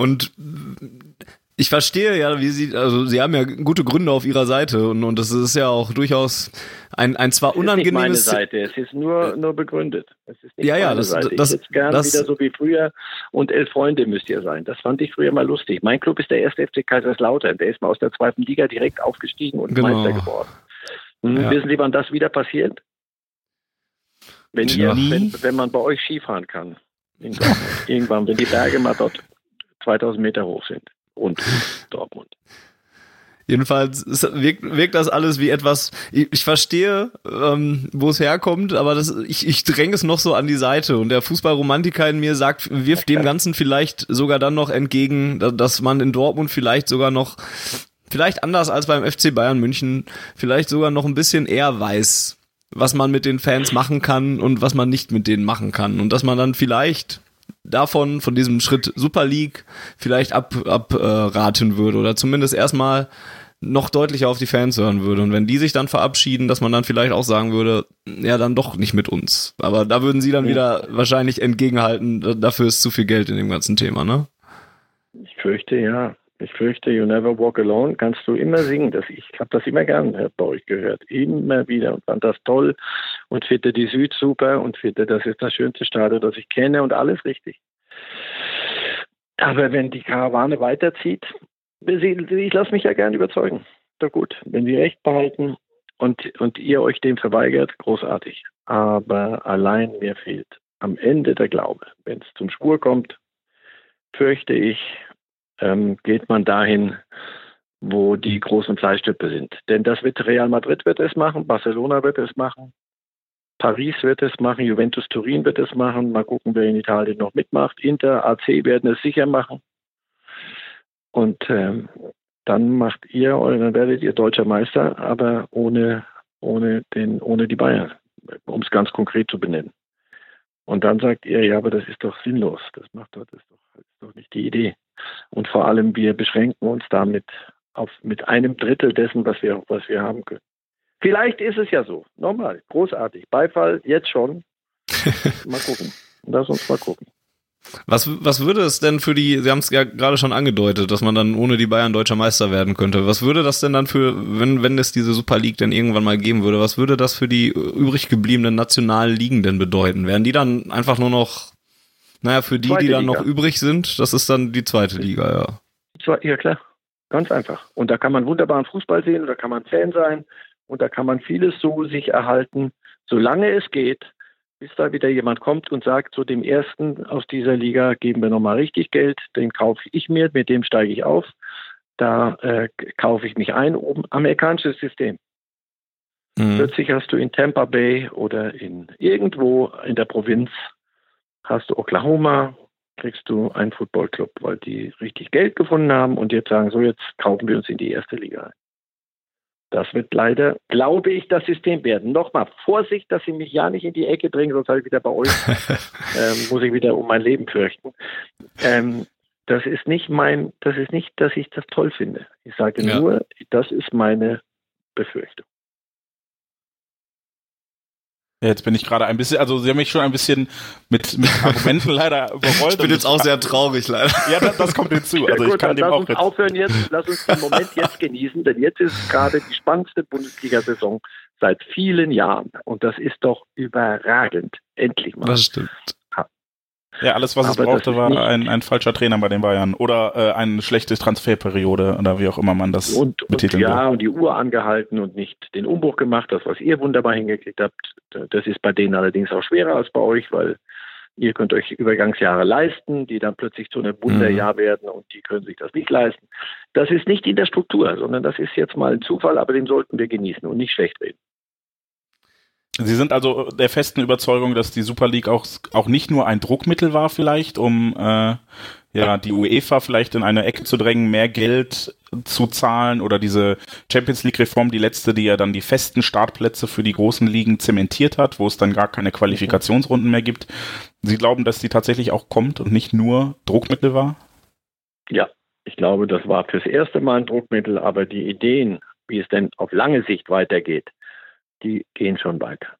Und ich verstehe ja, wie Sie, also Sie haben ja gute Gründe auf Ihrer Seite und, und das ist ja auch durchaus ein, ein zwar unangenehmes. Es ist nicht meine Seite, es ist nur, nur begründet. Es ist nicht ja, ja, das, Seite. das, ich hätte gern das, wieder so wie früher und elf Freunde müsst ihr sein. Das fand ich früher mal lustig. Mein Club ist der erste FC Kaiserslautern. Der ist mal aus der zweiten Liga direkt aufgestiegen und Genau. Meister geworden. Hm, Ja. Wissen Sie, wann das wieder passiert? Wenn, ihr, wenn, wenn man bei euch Skifahren kann. (laughs) Irgendwann, wenn die Berge mal dort 2000 Meter hoch sind. Und (laughs) Dortmund. Jedenfalls wirkt, wirkt das alles wie etwas. Ich, ich verstehe, ähm, wo es herkommt, aber das, ich, ich dränge es noch so an die Seite. Und der Fußballromantiker in mir sagt, wirft dem Ganzen vielleicht sogar dann noch entgegen, da- dass man in Dortmund vielleicht sogar noch, vielleicht anders als beim FC Bayern München, vielleicht sogar noch ein bisschen eher weiß, was man mit den Fans machen kann und was man nicht mit denen machen kann. Und dass man dann vielleicht davon, von diesem Schritt Super League, vielleicht abraten ab, äh, raten würde oder zumindest erstmal noch deutlicher auf die Fans hören würde. Und wenn die sich dann verabschieden, dass man dann vielleicht auch sagen würde, ja, dann doch nicht mit uns. Aber da würden sie dann wieder wahrscheinlich entgegenhalten, da- dafür ist zu viel Geld in dem ganzen Thema, ne? Ich fürchte, ja. Ich fürchte, You Never Walk Alone kannst du immer singen. Das, ich habe das immer gern bei euch gehört. Immer wieder und fand das toll und finde die Süd super und finde, das ist das schönste Stadion, das ich kenne und alles richtig. Aber wenn die Karawane weiterzieht, ich lasse mich ja gern überzeugen. Doch gut, wenn sie recht behalten und, und ihr euch dem verweigert, großartig. Aber allein mir fehlt am Ende der Glaube. Wenn es zum Schwur kommt, fürchte ich, ähm, geht man dahin, wo die großen Fleischstücke sind. Denn das wird Real Madrid wird es machen, Barcelona wird es machen, Paris wird es machen, Juventus Turin wird es machen. Mal gucken, wer in Italien noch mitmacht. Inter, AC werden es sicher machen. Und ähm, dann macht ihr, dann werdet ihr deutscher Meister, aber ohne, ohne, den, ohne die Bayern, um es ganz konkret zu benennen. Und dann sagt ihr, ja, aber das ist doch sinnlos. Das macht das ist doch, das ist doch nicht die Idee. Und vor allem, wir beschränken uns damit auf mit einem Drittel dessen, was wir, was wir haben können. Vielleicht ist es ja so. Nochmal, großartig. Beifall jetzt schon. (laughs) Mal gucken. Lass uns mal gucken. Was, was würde es denn für die, Sie haben es ja gerade schon angedeutet, dass man dann ohne die Bayern deutscher Meister werden könnte. Was würde das denn dann für, wenn, wenn es diese Super League denn irgendwann mal geben würde, was würde das für die übrig gebliebenen nationalen Ligen denn bedeuten? Wären die dann einfach nur noch, naja, für die, Zweite die dann Liga. noch übrig sind, das ist dann die zweite Liga, ja. Ja, klar. Ganz einfach. Und da kann man wunderbaren Fußball sehen, da kann man Fan sein und da kann man vieles so sich erhalten, solange es geht, bis da wieder jemand kommt und sagt, zu dem ersten aus dieser Liga geben wir nochmal richtig Geld, den kaufe ich mir, mit dem steige ich auf, da äh, kaufe ich mich ein, oben amerikanisches System. Mhm. Plötzlich hast du in Tampa Bay oder in irgendwo in der Provinz hast du Oklahoma, kriegst du einen Footballclub, weil die richtig Geld gefunden haben und jetzt sagen, so jetzt kaufen wir uns in die erste Liga ein. Das wird leider, glaube ich, das System werden. Nochmal, Vorsicht, dass Sie mich ja nicht in die Ecke bringen, sonst habe ich wieder bei euch, (laughs) ähm, muss ich wieder um mein Leben fürchten. Ähm, das ist nicht mein, das ist nicht, dass ich das toll finde. Ich sage Ja. nur, das ist meine Befürchtung. Ja, Jetzt bin ich gerade ein bisschen, also Sie haben mich schon ein bisschen mit, mit (laughs) Argumenten leider überrollt. Ich bin und jetzt auch sehr traurig, leider. Ja, das, das kommt hinzu. Ja Also gut, ich kann dem lass auch uns jetzt. aufhören jetzt, lass uns den Moment jetzt genießen, denn jetzt ist gerade die spannendste Bundesliga-Saison seit vielen Jahren und das ist doch überragend. Endlich mal. Das stimmt. Ja, alles, was es Aber das brauchte, war ein, ein falscher Trainer bei den Bayern oder äh, eine schlechte Transferperiode oder wie auch immer man das und, und betiteln ja, will. und die Uhr angehalten und nicht den Umbruch gemacht, das, was ihr wunderbar hingekriegt habt. Das ist bei denen allerdings auch schwerer als bei euch, weil ihr könnt euch Übergangsjahre leisten, die dann plötzlich zu einem Wunderjahr werden und die können sich das nicht leisten. Das ist nicht in der Struktur, sondern das ist jetzt mal ein Zufall, aber den sollten wir genießen und nicht schlecht reden. Sie sind also der festen Überzeugung, dass die Super League auch, auch nicht nur ein Druckmittel war vielleicht, um äh, ja die UEFA vielleicht in eine Ecke zu drängen, mehr Geld zu zahlen oder diese Champions League Reform, die letzte, die ja dann die festen Startplätze für die großen Ligen zementiert hat, wo es dann gar keine Qualifikationsrunden mehr gibt. Sie glauben, dass die tatsächlich auch kommt und nicht nur Druckmittel war? Ja, ich glaube, das war fürs erste Mal ein Druckmittel, aber die Ideen, wie es denn auf lange Sicht weitergeht, die gehen schon weiter.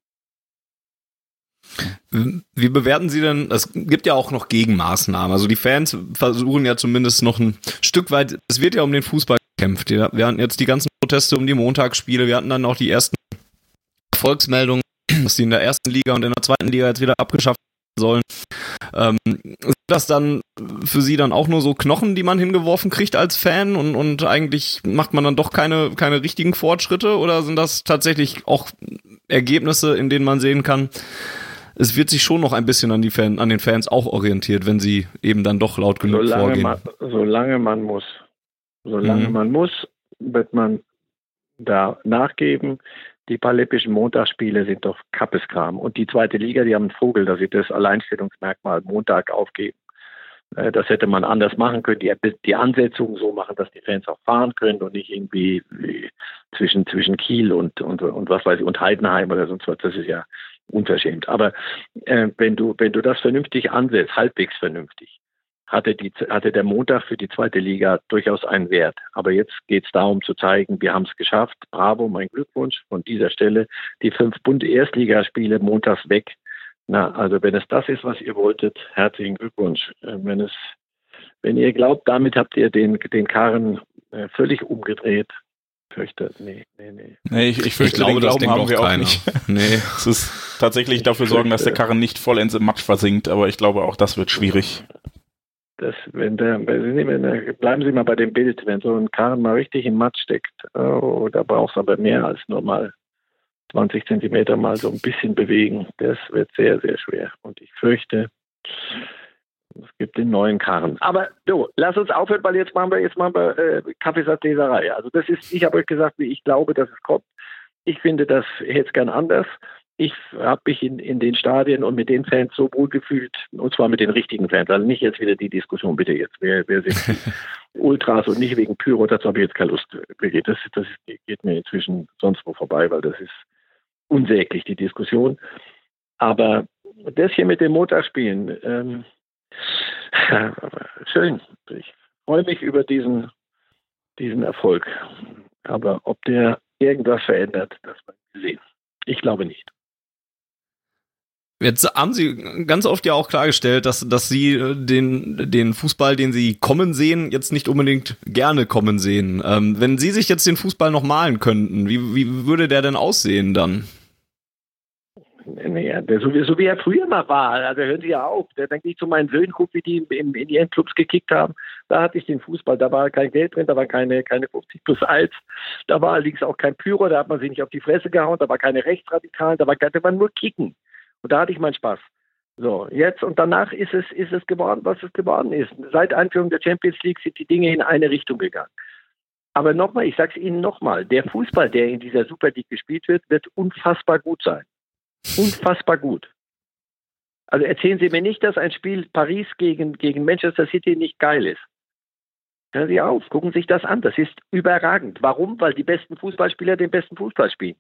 Wie bewerten Sie denn, es gibt ja auch noch Gegenmaßnahmen, also die Fans versuchen ja zumindest noch ein Stück weit, es wird ja um den Fußball gekämpft. Wir hatten jetzt die ganzen Proteste um die Montagsspiele, wir hatten dann auch die ersten Volksmeldungen, dass die in der ersten Liga und in der zweiten Liga jetzt wieder abgeschafft sollen. Ähm, sind das dann für Sie dann auch nur so Knochen, die man hingeworfen kriegt als Fan und, und eigentlich macht man dann doch keine, keine richtigen Fortschritte oder sind das tatsächlich auch Ergebnisse, in denen man sehen kann, es wird sich schon noch ein bisschen an, die Fan, an den Fans auch orientiert, wenn sie eben dann doch laut genug solange vorgehen. Man, solange man muss. Solange mhm. man muss, wird man da nachgeben. Die paralympischen Montagsspiele sind doch Kappeskram. Und die zweite Liga, die haben einen Vogel, dass sie das Alleinstellungsmerkmal Montag aufgeben. Äh, das hätte man anders machen können, die, die Ansetzung so machen, dass die Fans auch fahren können und nicht irgendwie zwischen, zwischen Kiel und, und, und was weiß ich, und Heidenheim oder sonst was. Das ist ja unverschämt. Aber äh, wenn du, wenn du das vernünftig ansetzt, halbwegs vernünftig, hatte, die, hatte der Montag für die zweite Liga durchaus einen Wert. Aber jetzt geht es darum zu zeigen, wir haben es geschafft. Bravo, mein Glückwunsch von dieser Stelle. Die fünf bunte Erstligaspiele montags weg. Na, also wenn es das ist, was ihr wolltet, herzlichen Glückwunsch. Äh, wenn es, wenn ihr glaubt, damit habt ihr den, den Karren äh, völlig umgedreht, fürchte, nee, nee, nee. Nee, ich, ich fürchte, ich glaube, den Glauben haben wir auch nicht. (laughs) Nee. Es ist tatsächlich dafür sorgen, dass der Karren nicht vollends im Matsch versinkt, aber ich glaube, auch das wird schwierig. Das, wenn der, wenn der, bleiben Sie mal bei dem Bild, wenn so ein Karren mal richtig im Matsch steckt, oh, da brauchst du aber mehr als nur mal 20 Zentimeter mal so ein bisschen bewegen. Das wird sehr, sehr schwer. Und ich fürchte, es gibt den neuen Karren. Aber du, lass uns aufhören, weil jetzt machen wir jetzt machen wir äh, Kaffeesatzleserei. Also das ist, ich habe euch gesagt, wie ich glaube, dass es kommt. Ich finde das jetzt gern anders. Ich habe mich in, in den Stadien und mit den Fans so wohl gefühlt, und zwar mit den richtigen Fans. Also nicht jetzt wieder die Diskussion, bitte jetzt, wer, wer sind (laughs) Ultras und nicht wegen Pyro, dazu habe ich jetzt keine Lust. Das, das geht mir inzwischen sonst wo vorbei, weil das ist unsäglich, die Diskussion. Aber das hier mit dem Motorspielen, ähm, (laughs) schön. Ich freue mich über diesen, diesen Erfolg. Aber ob der irgendwas verändert, das werden wir sehen. Ich glaube nicht. Jetzt haben Sie ganz oft ja auch klargestellt, dass, dass Sie äh, den, den Fußball, den Sie kommen sehen, jetzt nicht unbedingt gerne kommen sehen. Ähm, wenn Sie sich jetzt den Fußball noch malen könnten, wie, wie würde der denn aussehen dann? Naja, so, wie, so wie er früher mal war. Also hören Sie ja auf. Der denkt nicht zu meinen Söhnen, guck, wie die im, in ihren Clubs gekickt haben. Da hatte ich den Fußball. Da war kein Geld drin, da war keine, keine 50 plus 1. Da war allerdings auch kein Pyro, da hat man sich nicht auf die Fresse gehauen, da war keine Rechtsradikalen, da war, da war nur Kicken. Und da hatte ich meinen Spaß. So, jetzt und danach ist es, ist es geworden, was es geworden ist. Seit Einführung der Champions League sind die Dinge in eine Richtung gegangen. Aber nochmal, ich sage es Ihnen nochmal, der Fußball, der in dieser Super League gespielt wird, wird unfassbar gut sein. Unfassbar gut. Also erzählen Sie mir nicht, dass ein Spiel Paris gegen, gegen Manchester City nicht geil ist. Hören Sie auf, gucken Sie sich das an. Das ist überragend. Warum? Weil die besten Fußballspieler den besten Fußball spielen.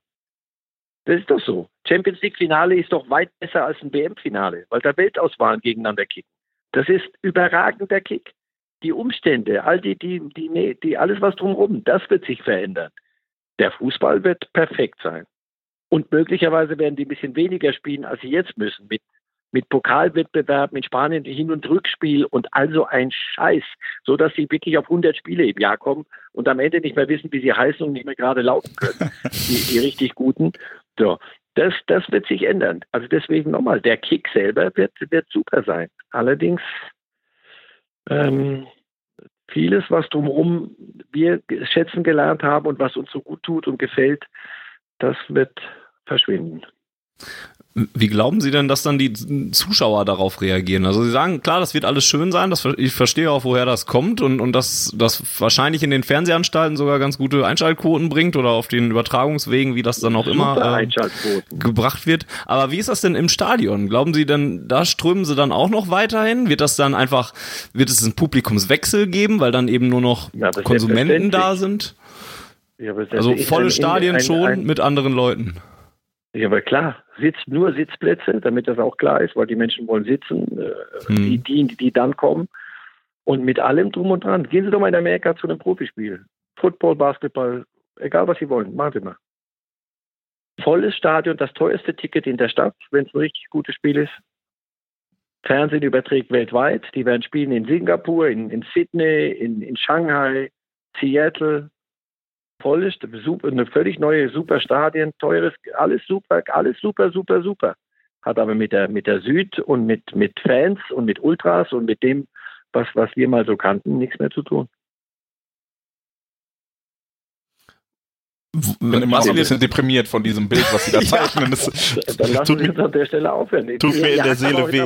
Das ist doch so. Champions League Finale ist doch weit besser als ein WM-Finale, weil da Weltauswahlen gegeneinander kicken. Das ist überragender Kick. Die Umstände, all die, die, die, die, alles was drumherum, das wird sich verändern. Der Fußball wird perfekt sein. Und möglicherweise werden die ein bisschen weniger spielen, als sie jetzt müssen, mit, mit Pokalwettbewerb, mit Spanien Hin- und Rückspiel und also ein Scheiß, so dass sie wirklich auf 100 Spiele im Jahr kommen und am Ende nicht mehr wissen, wie sie heißen und nicht mehr gerade laufen können. (laughs) die, die richtig Guten. So. Das, das wird sich ändern. Also deswegen nochmal, der Kick selber wird, wird super sein. Allerdings, ähm, vieles, was drumherum wir schätzen gelernt haben und was uns so gut tut und gefällt, das wird verschwinden. Wie glauben Sie denn, dass dann die Zuschauer darauf reagieren? Also Sie sagen, klar, das wird alles schön sein, das, ich verstehe auch, woher das kommt und, und dass das wahrscheinlich in den Fernsehanstalten sogar ganz gute Einschaltquoten bringt oder auf den Übertragungswegen, wie das dann auch immer äh, gebracht wird. Aber wie ist das denn im Stadion? Glauben Sie denn, da strömen Sie dann auch noch weiterhin? Wird das dann einfach, wird es einen Publikumswechsel geben, weil dann eben nur noch ja, Konsumenten da sind? Ja, also volle Stadien ein, schon ein, mit anderen Leuten. Ja, aber klar, Sitz, nur Sitzplätze, damit das auch klar ist, weil die Menschen wollen sitzen, äh, hm. die, die, die dann kommen. Und mit allem drum und dran. Gehen Sie doch mal in Amerika zu einem Profispiel. Football, Basketball, egal was Sie wollen, machen Sie mal. volles Stadion, das teuerste Ticket in der Stadt, wenn es ein richtig gutes Spiel ist. Fernsehen überträgt weltweit. Die werden spielen in Singapur, in, in Sydney, in, in Shanghai, Seattle. Volles, super, eine völlig neue super Stadien, teures, alles super, alles super, super, super. Hat aber mit der, mit der Süd und mit, mit Fans und mit Ultras und mit dem, was, was wir mal so kannten, nichts mehr zu tun. Ich bin immer so ein bisschen deprimiert von diesem Bild, was Sie da (laughs) zeichnen. Das, Dann lassen Sie uns an der Stelle aufhören. Tut mir in der Seele weh.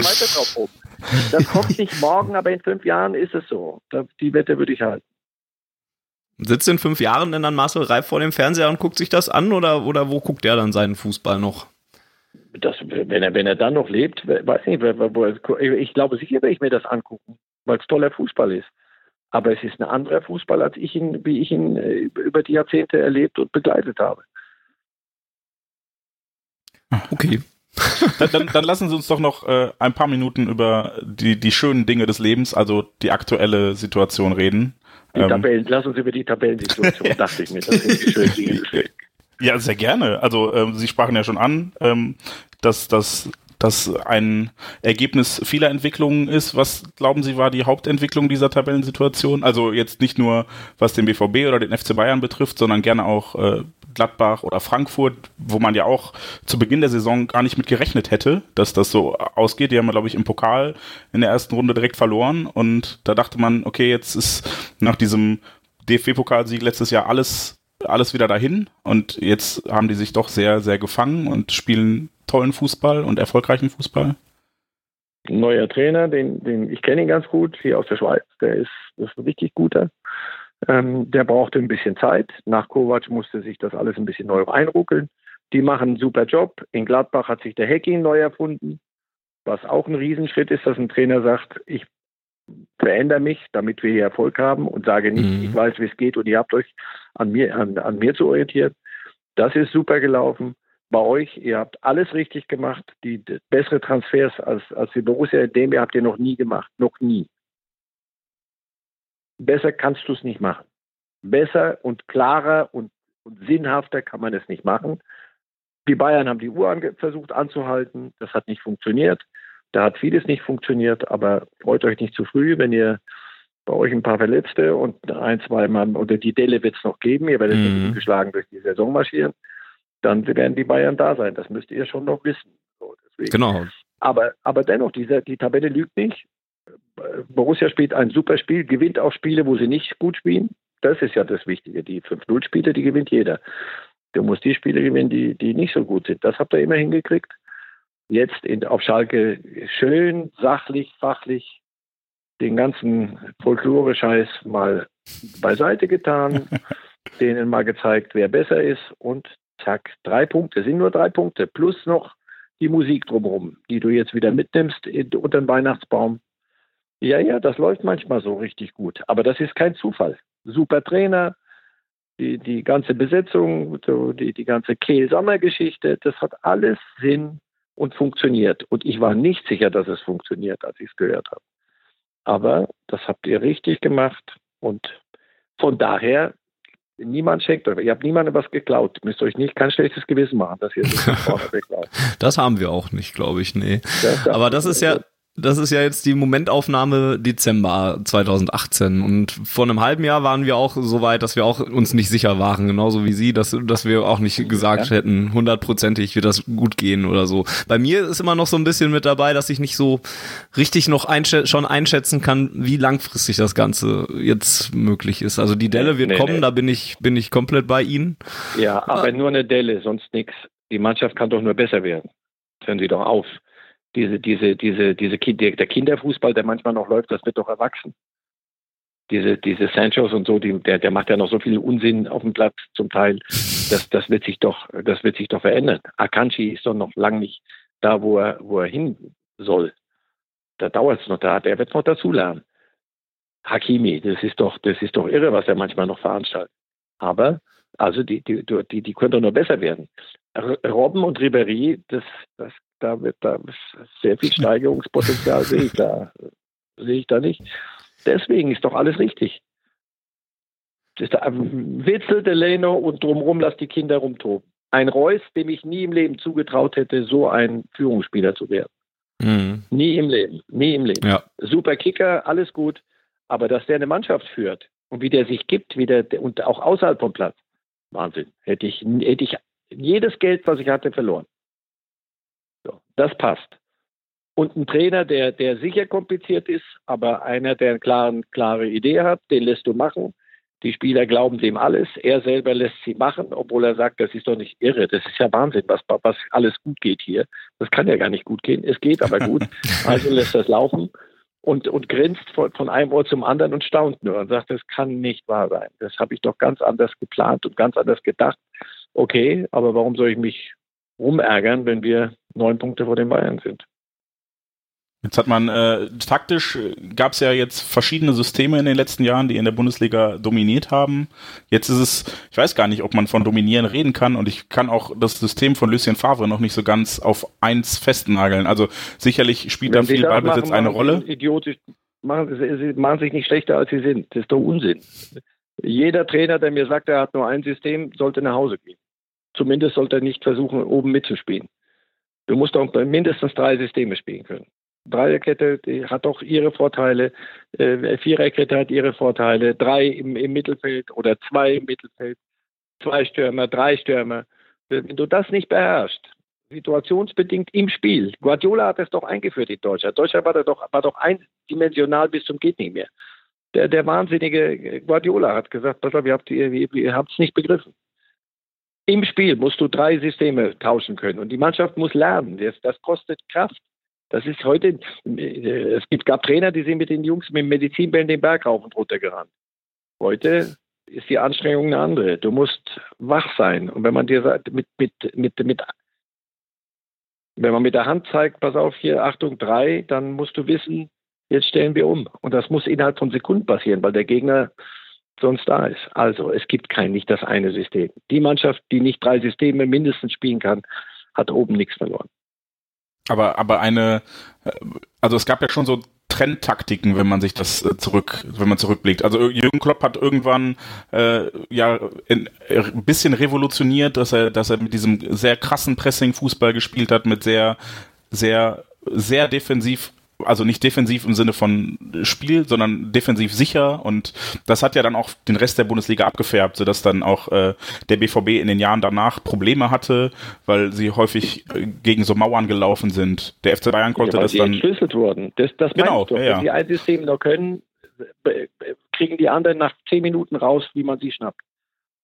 Das kommt nicht morgen, aber in fünf Jahren ist es so. Die Wette würde ich halten. Sitzt in fünf Jahren denn dann Marcel Reif vor dem Fernseher und guckt sich das an oder, oder wo guckt er dann seinen Fußball noch? Das, wenn, er, wenn er dann noch lebt, weiß nicht, ich glaube sicher werde ich mir das angucken, weil es toller Fußball ist. Aber es ist ein anderer Fußball, als ich ihn, wie ich ihn äh, über die Jahrzehnte erlebt und begleitet habe. Okay. (laughs) dann, dann, dann, lassen Sie uns doch noch äh, ein paar Minuten über die, die schönen Dinge des Lebens, also die aktuelle Situation reden. Die ähm, Tabellen, lass uns über die Tabellensituation, (laughs) dachte ich mir. Das des Lebens. Ja, sehr gerne. Also ähm, Sie sprachen ja schon an, ähm, dass das das ein Ergebnis vieler Entwicklungen ist. Was glauben Sie war die Hauptentwicklung dieser Tabellensituation? Also jetzt nicht nur was den BVB oder den FC Bayern betrifft, sondern gerne auch äh, Gladbach oder Frankfurt, wo man ja auch zu Beginn der Saison gar nicht mit gerechnet hätte, dass das so ausgeht. Die haben, glaube ich, im Pokal in der ersten Runde direkt verloren und da dachte man, okay, jetzt ist nach diesem DFB-Pokalsieg letztes Jahr alles alles wieder dahin und jetzt haben die sich doch sehr, sehr gefangen und spielen tollen Fußball und erfolgreichen Fußball? Neuer Trainer, den, den ich kenne ihn ganz gut, hier aus der Schweiz, der ist, ist ein richtig guter. Ähm, der brauchte ein bisschen Zeit. Nach Kovac musste sich das alles ein bisschen neu einruckeln. Die machen einen super Job. In Gladbach hat sich der Hacking neu erfunden, was auch ein Riesenschritt ist, dass ein Trainer sagt, ich verändere mich, damit wir hier Erfolg haben und sage nicht, mhm. ich weiß, wie es geht und ihr habt euch an mir, an, an mir zu orientieren. Das ist super gelaufen bei euch. Ihr habt alles richtig gemacht. Die, die bessere Transfers als, als die Borussia dem ihr habt ihr noch nie gemacht. Noch nie. Besser kannst du es nicht machen. Besser und klarer und, und sinnhafter kann man es nicht machen. Die Bayern haben die Uhr ange versucht anzuhalten. Das hat nicht funktioniert. Da hat vieles nicht funktioniert, aber freut euch nicht zu früh, wenn ihr bei euch ein paar Verletzte und ein, zwei Mal, oder die Delle wird es noch geben. Ihr werdet mhm. nicht geschlagen durch die Saison marschieren dann werden die Bayern da sein. Das müsst ihr schon noch wissen. So, genau. Aber, aber dennoch, diese, die Tabelle lügt nicht. Borussia spielt ein super Spiel, gewinnt auch Spiele, wo sie nicht gut spielen. Das ist ja das Wichtige. Die 5-0-Spiele, die gewinnt jeder. Du musst die Spiele gewinnen, die, die nicht so gut sind. Das habt ihr immer hingekriegt. Jetzt in, auf Schalke schön, sachlich, fachlich den ganzen Folklore-Scheiß mal beiseite getan, (laughs) denen mal gezeigt, wer besser ist und Zack, drei Punkte, sind nur drei Punkte, plus noch die Musik drumherum, die du jetzt wieder mitnimmst unter den Weihnachtsbaum. Ja, ja, das läuft manchmal so richtig gut, aber das ist kein Zufall. Super Trainer, die, die ganze Besetzung, die, die ganze Kehl-Sommer-Geschichte, das hat alles Sinn und funktioniert. Und ich war nicht sicher, dass es funktioniert, als ich es gehört habe. Aber das habt ihr richtig gemacht und von daher Niemand schenkt euch. Ihr habt niemandem was geklaut. Ihr müsst euch nicht kein schlechtes Gewissen machen, dass ihr das weglaut. (laughs) Das haben wir auch nicht, glaube ich, nee. Das Aber das ist ja, das ist ja jetzt die Momentaufnahme Dezember 2018 und vor einem halben Jahr waren wir auch so weit, dass wir auch uns nicht sicher waren, genauso wie Sie, dass, dass wir auch nicht gesagt ja. hätten, hundertprozentig wird das gut gehen oder so. Bei mir ist immer noch so ein bisschen mit dabei, dass ich nicht so richtig noch einschä schon einschätzen kann, wie langfristig das Ganze jetzt möglich ist. Also die Delle wird nee, kommen, nee. da bin ich, bin ich komplett bei Ihnen. Ja, aber nur eine Delle, sonst nichts. Die Mannschaft kann doch nur besser werden. Hören Sie doch auf diese, diese, diese, diese der Kinderfußball, der manchmal noch läuft, das wird doch erwachsen. Diese, diese Sanchos und so, die, der, der macht ja noch so viel Unsinn auf dem Platz zum Teil. Das, das wird sich doch, das wird sich doch verändern. Akanji ist doch noch lang nicht da, wo er, wo er hin soll. Da dauert es noch da, der wird noch dazulernen. Hakimi, das ist doch, das ist doch irre, was er manchmal noch veranstaltet. Aber, also die, die, die, die können doch nur besser werden. Robben und Ribéry, das, das da wird da sehr viel Steigerungspotenzial sehe ich da, sehe ich da nicht. Deswegen ist doch alles richtig. Witzel, Delano und drumherum lass die Kinder rumtoben. Ein Reus, dem ich nie im Leben zugetraut hätte, so ein Führungsspieler zu werden. Mhm. Nie im Leben, nie im Leben. Ja. Super Kicker, alles gut, aber dass der eine Mannschaft führt und wie der sich gibt, wie der, und auch außerhalb vom Platz, Wahnsinn. Hätte ich, hätte ich jedes Geld, was ich hatte, verloren. So, das passt. Und ein Trainer, der, der sicher kompliziert ist, aber einer, der eine klare, klare Idee hat, den lässt du machen. Die Spieler glauben dem alles. Er selber lässt sie machen, obwohl er sagt, das ist doch nicht irre. Das ist ja Wahnsinn, was, was alles gut geht hier. Das kann ja gar nicht gut gehen. Es geht aber gut. (laughs) Also lässt das laufen und, und grinst von, von einem Ohr zum anderen und staunt nur und sagt, das kann nicht wahr sein. Das habe ich doch ganz anders geplant und ganz anders gedacht. Okay, aber warum soll ich mich rumärgern, wenn wir neun Punkte vor den Bayern sind? Jetzt hat man äh, taktisch äh, gab es ja jetzt verschiedene Systeme in den letzten Jahren, die in der Bundesliga dominiert haben. Jetzt ist es, ich weiß gar nicht, ob man von dominieren reden kann und ich kann auch das System von Lucien Favre noch nicht so ganz auf eins festnageln. Also sicherlich spielt Wenn da viel Ballbesitz eine Rolle. Idiotisch machen sie, sie machen sich nicht schlechter als sie sind. Das ist doch Unsinn. Jeder Trainer, der mir sagt, er hat nur ein System, sollte nach Hause gehen. Zumindest sollte er nicht versuchen, oben mitzuspielen. Du musst doch mindestens drei Systeme spielen können. Dreierkette hat doch ihre Vorteile, äh, Viererkette hat ihre Vorteile, drei im, im Mittelfeld oder zwei im Mittelfeld, zwei Stürmer, drei Stürmer. Wenn du das nicht beherrschst, situationsbedingt im Spiel. Guardiola hat es doch eingeführt in Deutschland. Deutschland war doch, war doch eindimensional bis zum geht nicht mehr. Der, der wahnsinnige Guardiola hat gesagt, pass auf, ihr habt es nicht begriffen. Im Spiel musst du drei Systeme tauschen können und die Mannschaft muss lernen. Das, das kostet Kraft. Das ist heute, äh, es gibt, gab Trainer, die sind mit den Jungs mit Medizinbällen den Berg rauf und runter gerannt. Heute ist die Anstrengung eine andere. Du musst wach sein. Und wenn man dir sagt, mit, mit, mit, mit, wenn man mit der Hand zeigt, pass auf hier, Achtung, drei, dann musst du wissen, jetzt stellen wir um. Und das muss innerhalb von Sekunden passieren, weil der Gegner sonst da ist. Also es gibt kein, nicht das eine System. Die Mannschaft, die nicht drei Systeme mindestens spielen kann, hat oben nichts verloren. Aber, aber eine, also es gab ja schon so Trendtaktiken, wenn man sich das äh, zurück, wenn man zurückblickt. Also Jürgen Klopp hat irgendwann äh, ja äh, ein bisschen revolutioniert, dass er, dass er mit diesem sehr krassen Pressing-Fußball gespielt hat, mit sehr, sehr, sehr defensiv also nicht defensiv im Sinne von Spiel, sondern defensiv sicher und das hat ja dann auch den Rest der Bundesliga abgefärbt, sodass dann auch äh, der BVB in den Jahren danach Probleme hatte, weil sie häufig äh, gegen so Mauern gelaufen sind. Der FC Bayern konnte ja, das dann entschlüsselt wurden. Das, das genau, doch. Ja, Wenn die ein System noch können, kriegen die anderen nach zehn Minuten raus, wie man sie schnappt.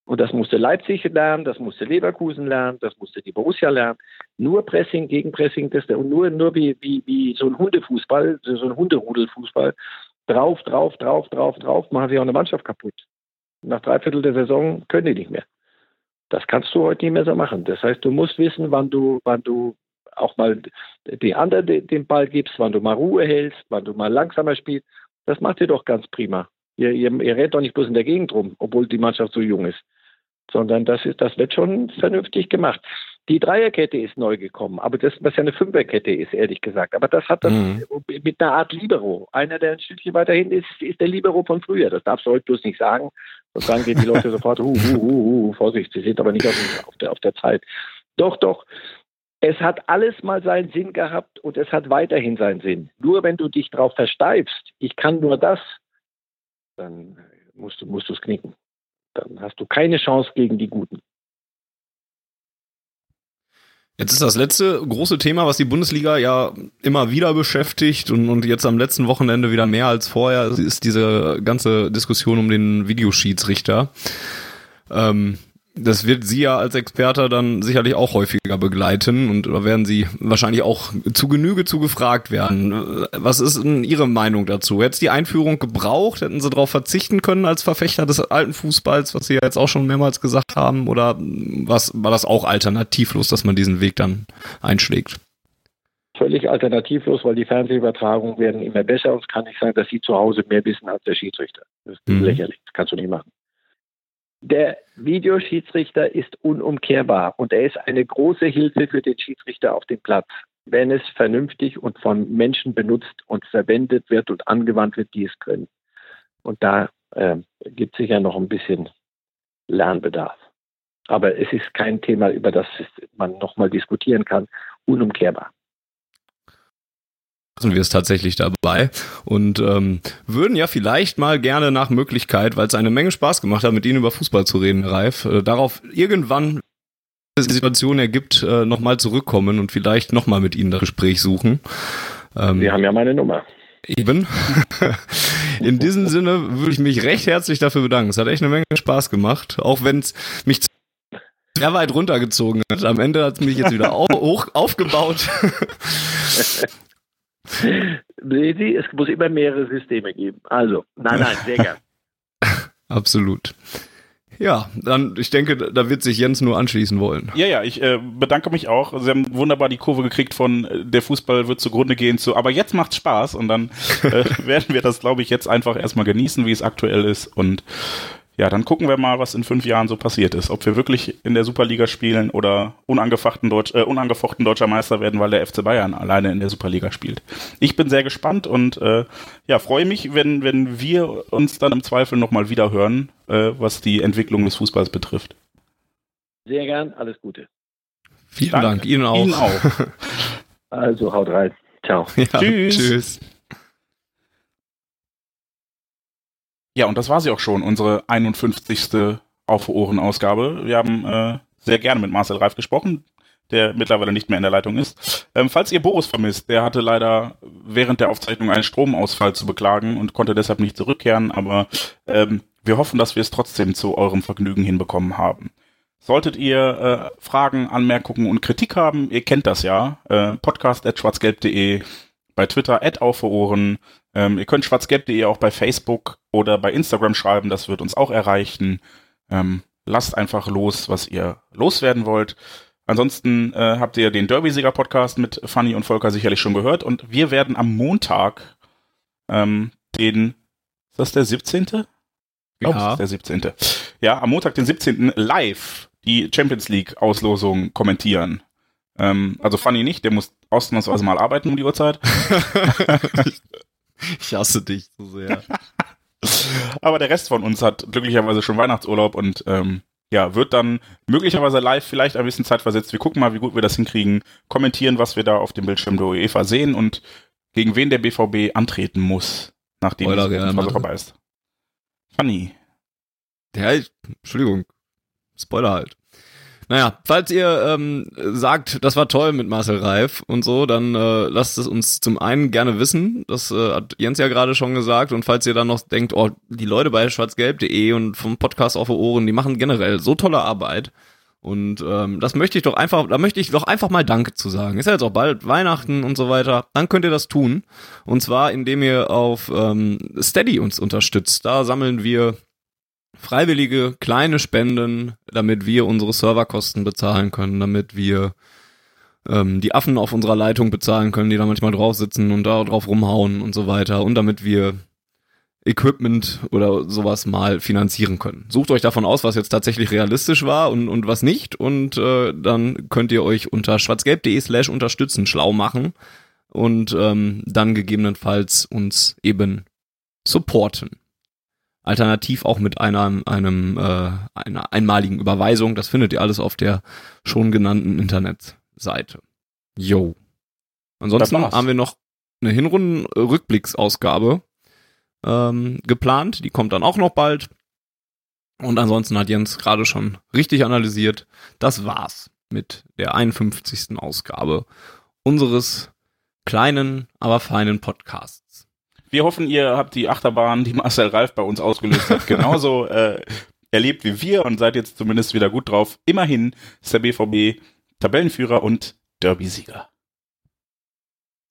Und das musste Leipzig lernen, das musste Leverkusen lernen, das musste die Borussia lernen. Nur Pressing, Gegenpressing, das, und nur, nur wie, wie, wie so ein Hundefußball, so ein Hunderudelfußball. Drauf, drauf, drauf, drauf, drauf, machen sie auch eine Mannschaft kaputt. Nach drei Viertel der Saison können die nicht mehr. Das kannst du heute nicht mehr so machen. Das heißt, du musst wissen, wann du, wann du auch mal die anderen den Ball gibst, wann du mal Ruhe hältst, wann du mal langsamer spielst. Das macht ihr doch ganz prima. Ihr, ihr, ihr rennt doch nicht bloß in der Gegend rum, obwohl die Mannschaft so jung ist sondern das ist, das wird schon vernünftig gemacht. Die Dreierkette ist neu gekommen, aber das, was ja eine Fünferkette ist, ehrlich gesagt. Aber das hat das mhm. mit einer Art Libero. Einer, der ein Stückchen weiter hinten ist, ist der Libero von früher. Das darfst du heute bloß nicht sagen. Und dann gehen die Leute (laughs) sofort, hu, hu, hu, hu, Vorsicht, sie sind aber nicht auf der, auf der Zeit. Doch, doch. Es hat alles mal seinen Sinn gehabt und es hat weiterhin seinen Sinn. Nur wenn du dich darauf versteifst, ich kann nur das, dann musst du musst es knicken dann hast du keine Chance gegen die Guten. Jetzt ist das letzte große Thema, was die Bundesliga ja immer wieder beschäftigt und, und jetzt am letzten Wochenende wieder mehr als vorher, ist diese ganze Diskussion um den Videoschiedsrichter. Ähm, das wird Sie ja als Experte dann sicherlich auch häufiger begleiten und da werden Sie wahrscheinlich auch zu Genüge zu gefragt werden. Was ist denn Ihre Meinung dazu? Hätte es die Einführung gebraucht? Hätten Sie darauf verzichten können als Verfechter des alten Fußballs, was Sie ja jetzt auch schon mehrmals gesagt haben? Oder was, war das auch alternativlos, dass man diesen Weg dann einschlägt? Völlig alternativlos, weil die Fernsehübertragungen werden immer besser und es kann nicht sein, dass Sie zu Hause mehr wissen als der Schiedsrichter. Das ist mhm. lächerlich, das kannst du nicht machen. Der Videoschiedsrichter ist unumkehrbar und er ist eine große Hilfe für den Schiedsrichter auf dem Platz, wenn es vernünftig und von Menschen benutzt und verwendet wird und angewandt wird, die es können. Und da äh, gibt es sicher noch ein bisschen Lernbedarf. Aber es ist kein Thema, über das man nochmal diskutieren kann, unumkehrbar sind wir es tatsächlich dabei und ähm, würden ja vielleicht mal gerne nach Möglichkeit, weil es eine Menge Spaß gemacht hat, mit Ihnen über Fußball zu reden, Ralf, äh, darauf irgendwann die Situation ergibt, äh, nochmal zurückkommen und vielleicht nochmal mit Ihnen das Gespräch suchen. Ähm, Sie haben ja meine Nummer. Eben. (laughs) In diesem Sinne würde ich mich recht herzlich dafür bedanken. Es hat echt eine Menge Spaß gemacht, auch wenn es mich sehr weit runtergezogen hat. Am Ende hat es mich jetzt wieder auf, hoch aufgebaut. (laughs) (laughs) es muss immer mehrere Systeme geben. Also, nein, nein, sehr gern. (laughs) Absolut. Ja, dann, ich denke, da wird sich Jens nur anschließen wollen. Ja, ja, ich äh, bedanke mich auch. Sie haben wunderbar die Kurve gekriegt von äh, der Fußball wird zugrunde gehen zu, aber jetzt macht's Spaß und dann äh, (laughs) werden wir das, glaube ich, jetzt einfach erstmal genießen, wie es aktuell ist und ja, dann gucken wir mal, was in fünf Jahren so passiert ist. Ob wir wirklich in der Superliga spielen oder unangefochten, Deutsch, äh, unangefochten deutscher Meister werden, weil der FC Bayern alleine in der Superliga spielt. Ich bin sehr gespannt und äh, ja, freue mich, wenn, wenn wir uns dann im Zweifel nochmal wieder hören, äh, was die Entwicklung des Fußballs betrifft. Sehr gern, alles Gute. Vielen Danke. Dank, Ihnen auch. Ihnen auch. also haut rein. Ciao. (laughs) Ja, tschüss. Tschüss. Ja, und das war sie auch schon, unsere 51. Auf Ohren-Ausgabe. Wir haben äh, sehr gerne mit Marcel Reif gesprochen, der mittlerweile nicht mehr in der Leitung ist. Ähm, falls ihr Boris vermisst, der hatte leider während der Aufzeichnung einen Stromausfall zu beklagen und konnte deshalb nicht zurückkehren, aber ähm, wir hoffen, dass wir es trotzdem zu eurem Vergnügen hinbekommen haben. Solltet ihr äh, Fragen, Anmerkungen und Kritik haben, ihr kennt das ja, äh, podcast.schwarzgelb.de, bei Twitter at Ohren, ähm, ihr könnt schwarzgelb.de auch bei Facebook oder bei Instagram schreiben, das wird uns auch erreichen. Ähm, lasst einfach los, was ihr loswerden wollt. Ansonsten äh, habt ihr den Derby-Sieger-Podcast mit Fanny und Volker sicherlich schon gehört und wir werden am Montag ähm, den, ist das der 17.? Ich glaube, ja. das ist der 17. Ja, am Montag, den 17. live die Champions League-Auslosung kommentieren. Ähm, also Fanny nicht, der muss ausnahmsweise mal arbeiten um die Uhrzeit. (laughs) Ich hasse dich so sehr. (laughs) Aber der Rest von uns hat glücklicherweise schon Weihnachtsurlaub und ähm, ja, wird dann möglicherweise live vielleicht ein bisschen Zeit versetzt. Wir gucken mal, wie gut wir das hinkriegen, kommentieren, was wir da auf dem Bildschirm der UEFA sehen und gegen wen der BVB antreten muss, nachdem es ja, vorbei ist. Funny. Ja, ich, Entschuldigung. Spoiler halt. Naja, falls ihr ähm, sagt, das war toll mit Marcel Reif und so, dann äh, lasst es uns zum einen gerne wissen. Das äh, hat Jens ja gerade schon gesagt. Und falls ihr dann noch denkt, oh, die Leute bei schwarzgelb.de und vom Podcast auf Ohren, die machen generell so tolle Arbeit. Und ähm, das möchte ich doch einfach, da möchte ich doch einfach mal Danke zu sagen. Ist ja jetzt auch bald Weihnachten und so weiter. Dann könnt ihr das tun. Und zwar, indem ihr auf ähm, Steady uns unterstützt. Da sammeln wir freiwillige kleine Spenden, damit wir unsere Serverkosten bezahlen können, damit wir ähm, die Affen auf unserer Leitung bezahlen können, die da manchmal drauf sitzen und da drauf rumhauen und so weiter und damit wir Equipment oder sowas mal finanzieren können. Sucht euch davon aus, was jetzt tatsächlich realistisch war und, und was nicht und äh, dann könnt ihr euch unter schwarzgelb.de slash unterstützen schlau machen und ähm, dann gegebenenfalls uns eben supporten. Alternativ auch mit einer, einem, äh, einer einmaligen Überweisung. Das findet ihr alles auf der schon genannten Internetseite. Yo. Ansonsten haben wir noch eine Hinrunden-Rückblicksausgabe ähm, geplant. Die kommt dann auch noch bald. Und ansonsten hat Jens gerade schon richtig analysiert. Das war's mit der 51. Ausgabe unseres kleinen, aber feinen Podcasts. Wir hoffen, ihr habt die Achterbahn, die Marcel Ralf bei uns ausgelöst hat, (laughs) genauso äh, erlebt wie wir und seid jetzt zumindest wieder gut drauf. Immerhin ist der BVB Tabellenführer und Derby-Sieger.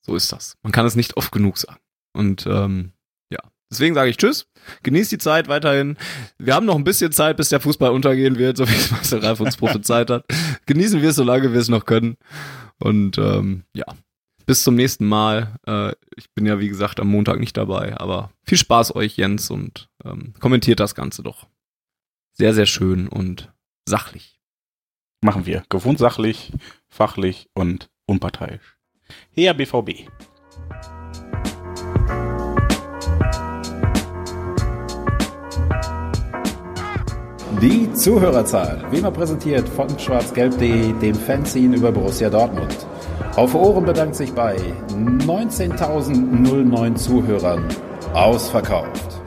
So ist das. Man kann es nicht oft genug sagen. Und ähm, ja, deswegen sage ich Tschüss. Genießt die Zeit weiterhin. Wir haben noch ein bisschen Zeit, bis der Fußball untergehen wird, so wie es (laughs) Marcel Ralf uns prophezeit hat. Genießen wir es, solange wir es noch können. Und ähm, ja, bis zum nächsten Mal. Äh, ich bin ja, wie gesagt, am Montag nicht dabei, aber viel Spaß euch, Jens, und ähm, kommentiert das Ganze doch. Sehr, sehr schön und sachlich. Machen wir. Gewohnt sachlich, fachlich und unparteiisch. Her BVB. Die Zuhörerzahl, wie immer präsentiert von schwarzgelb.de, dem Fanzine über Borussia Dortmund. Auf Ohren bedankt sich bei 19.009 Zuhörern ausverkauft.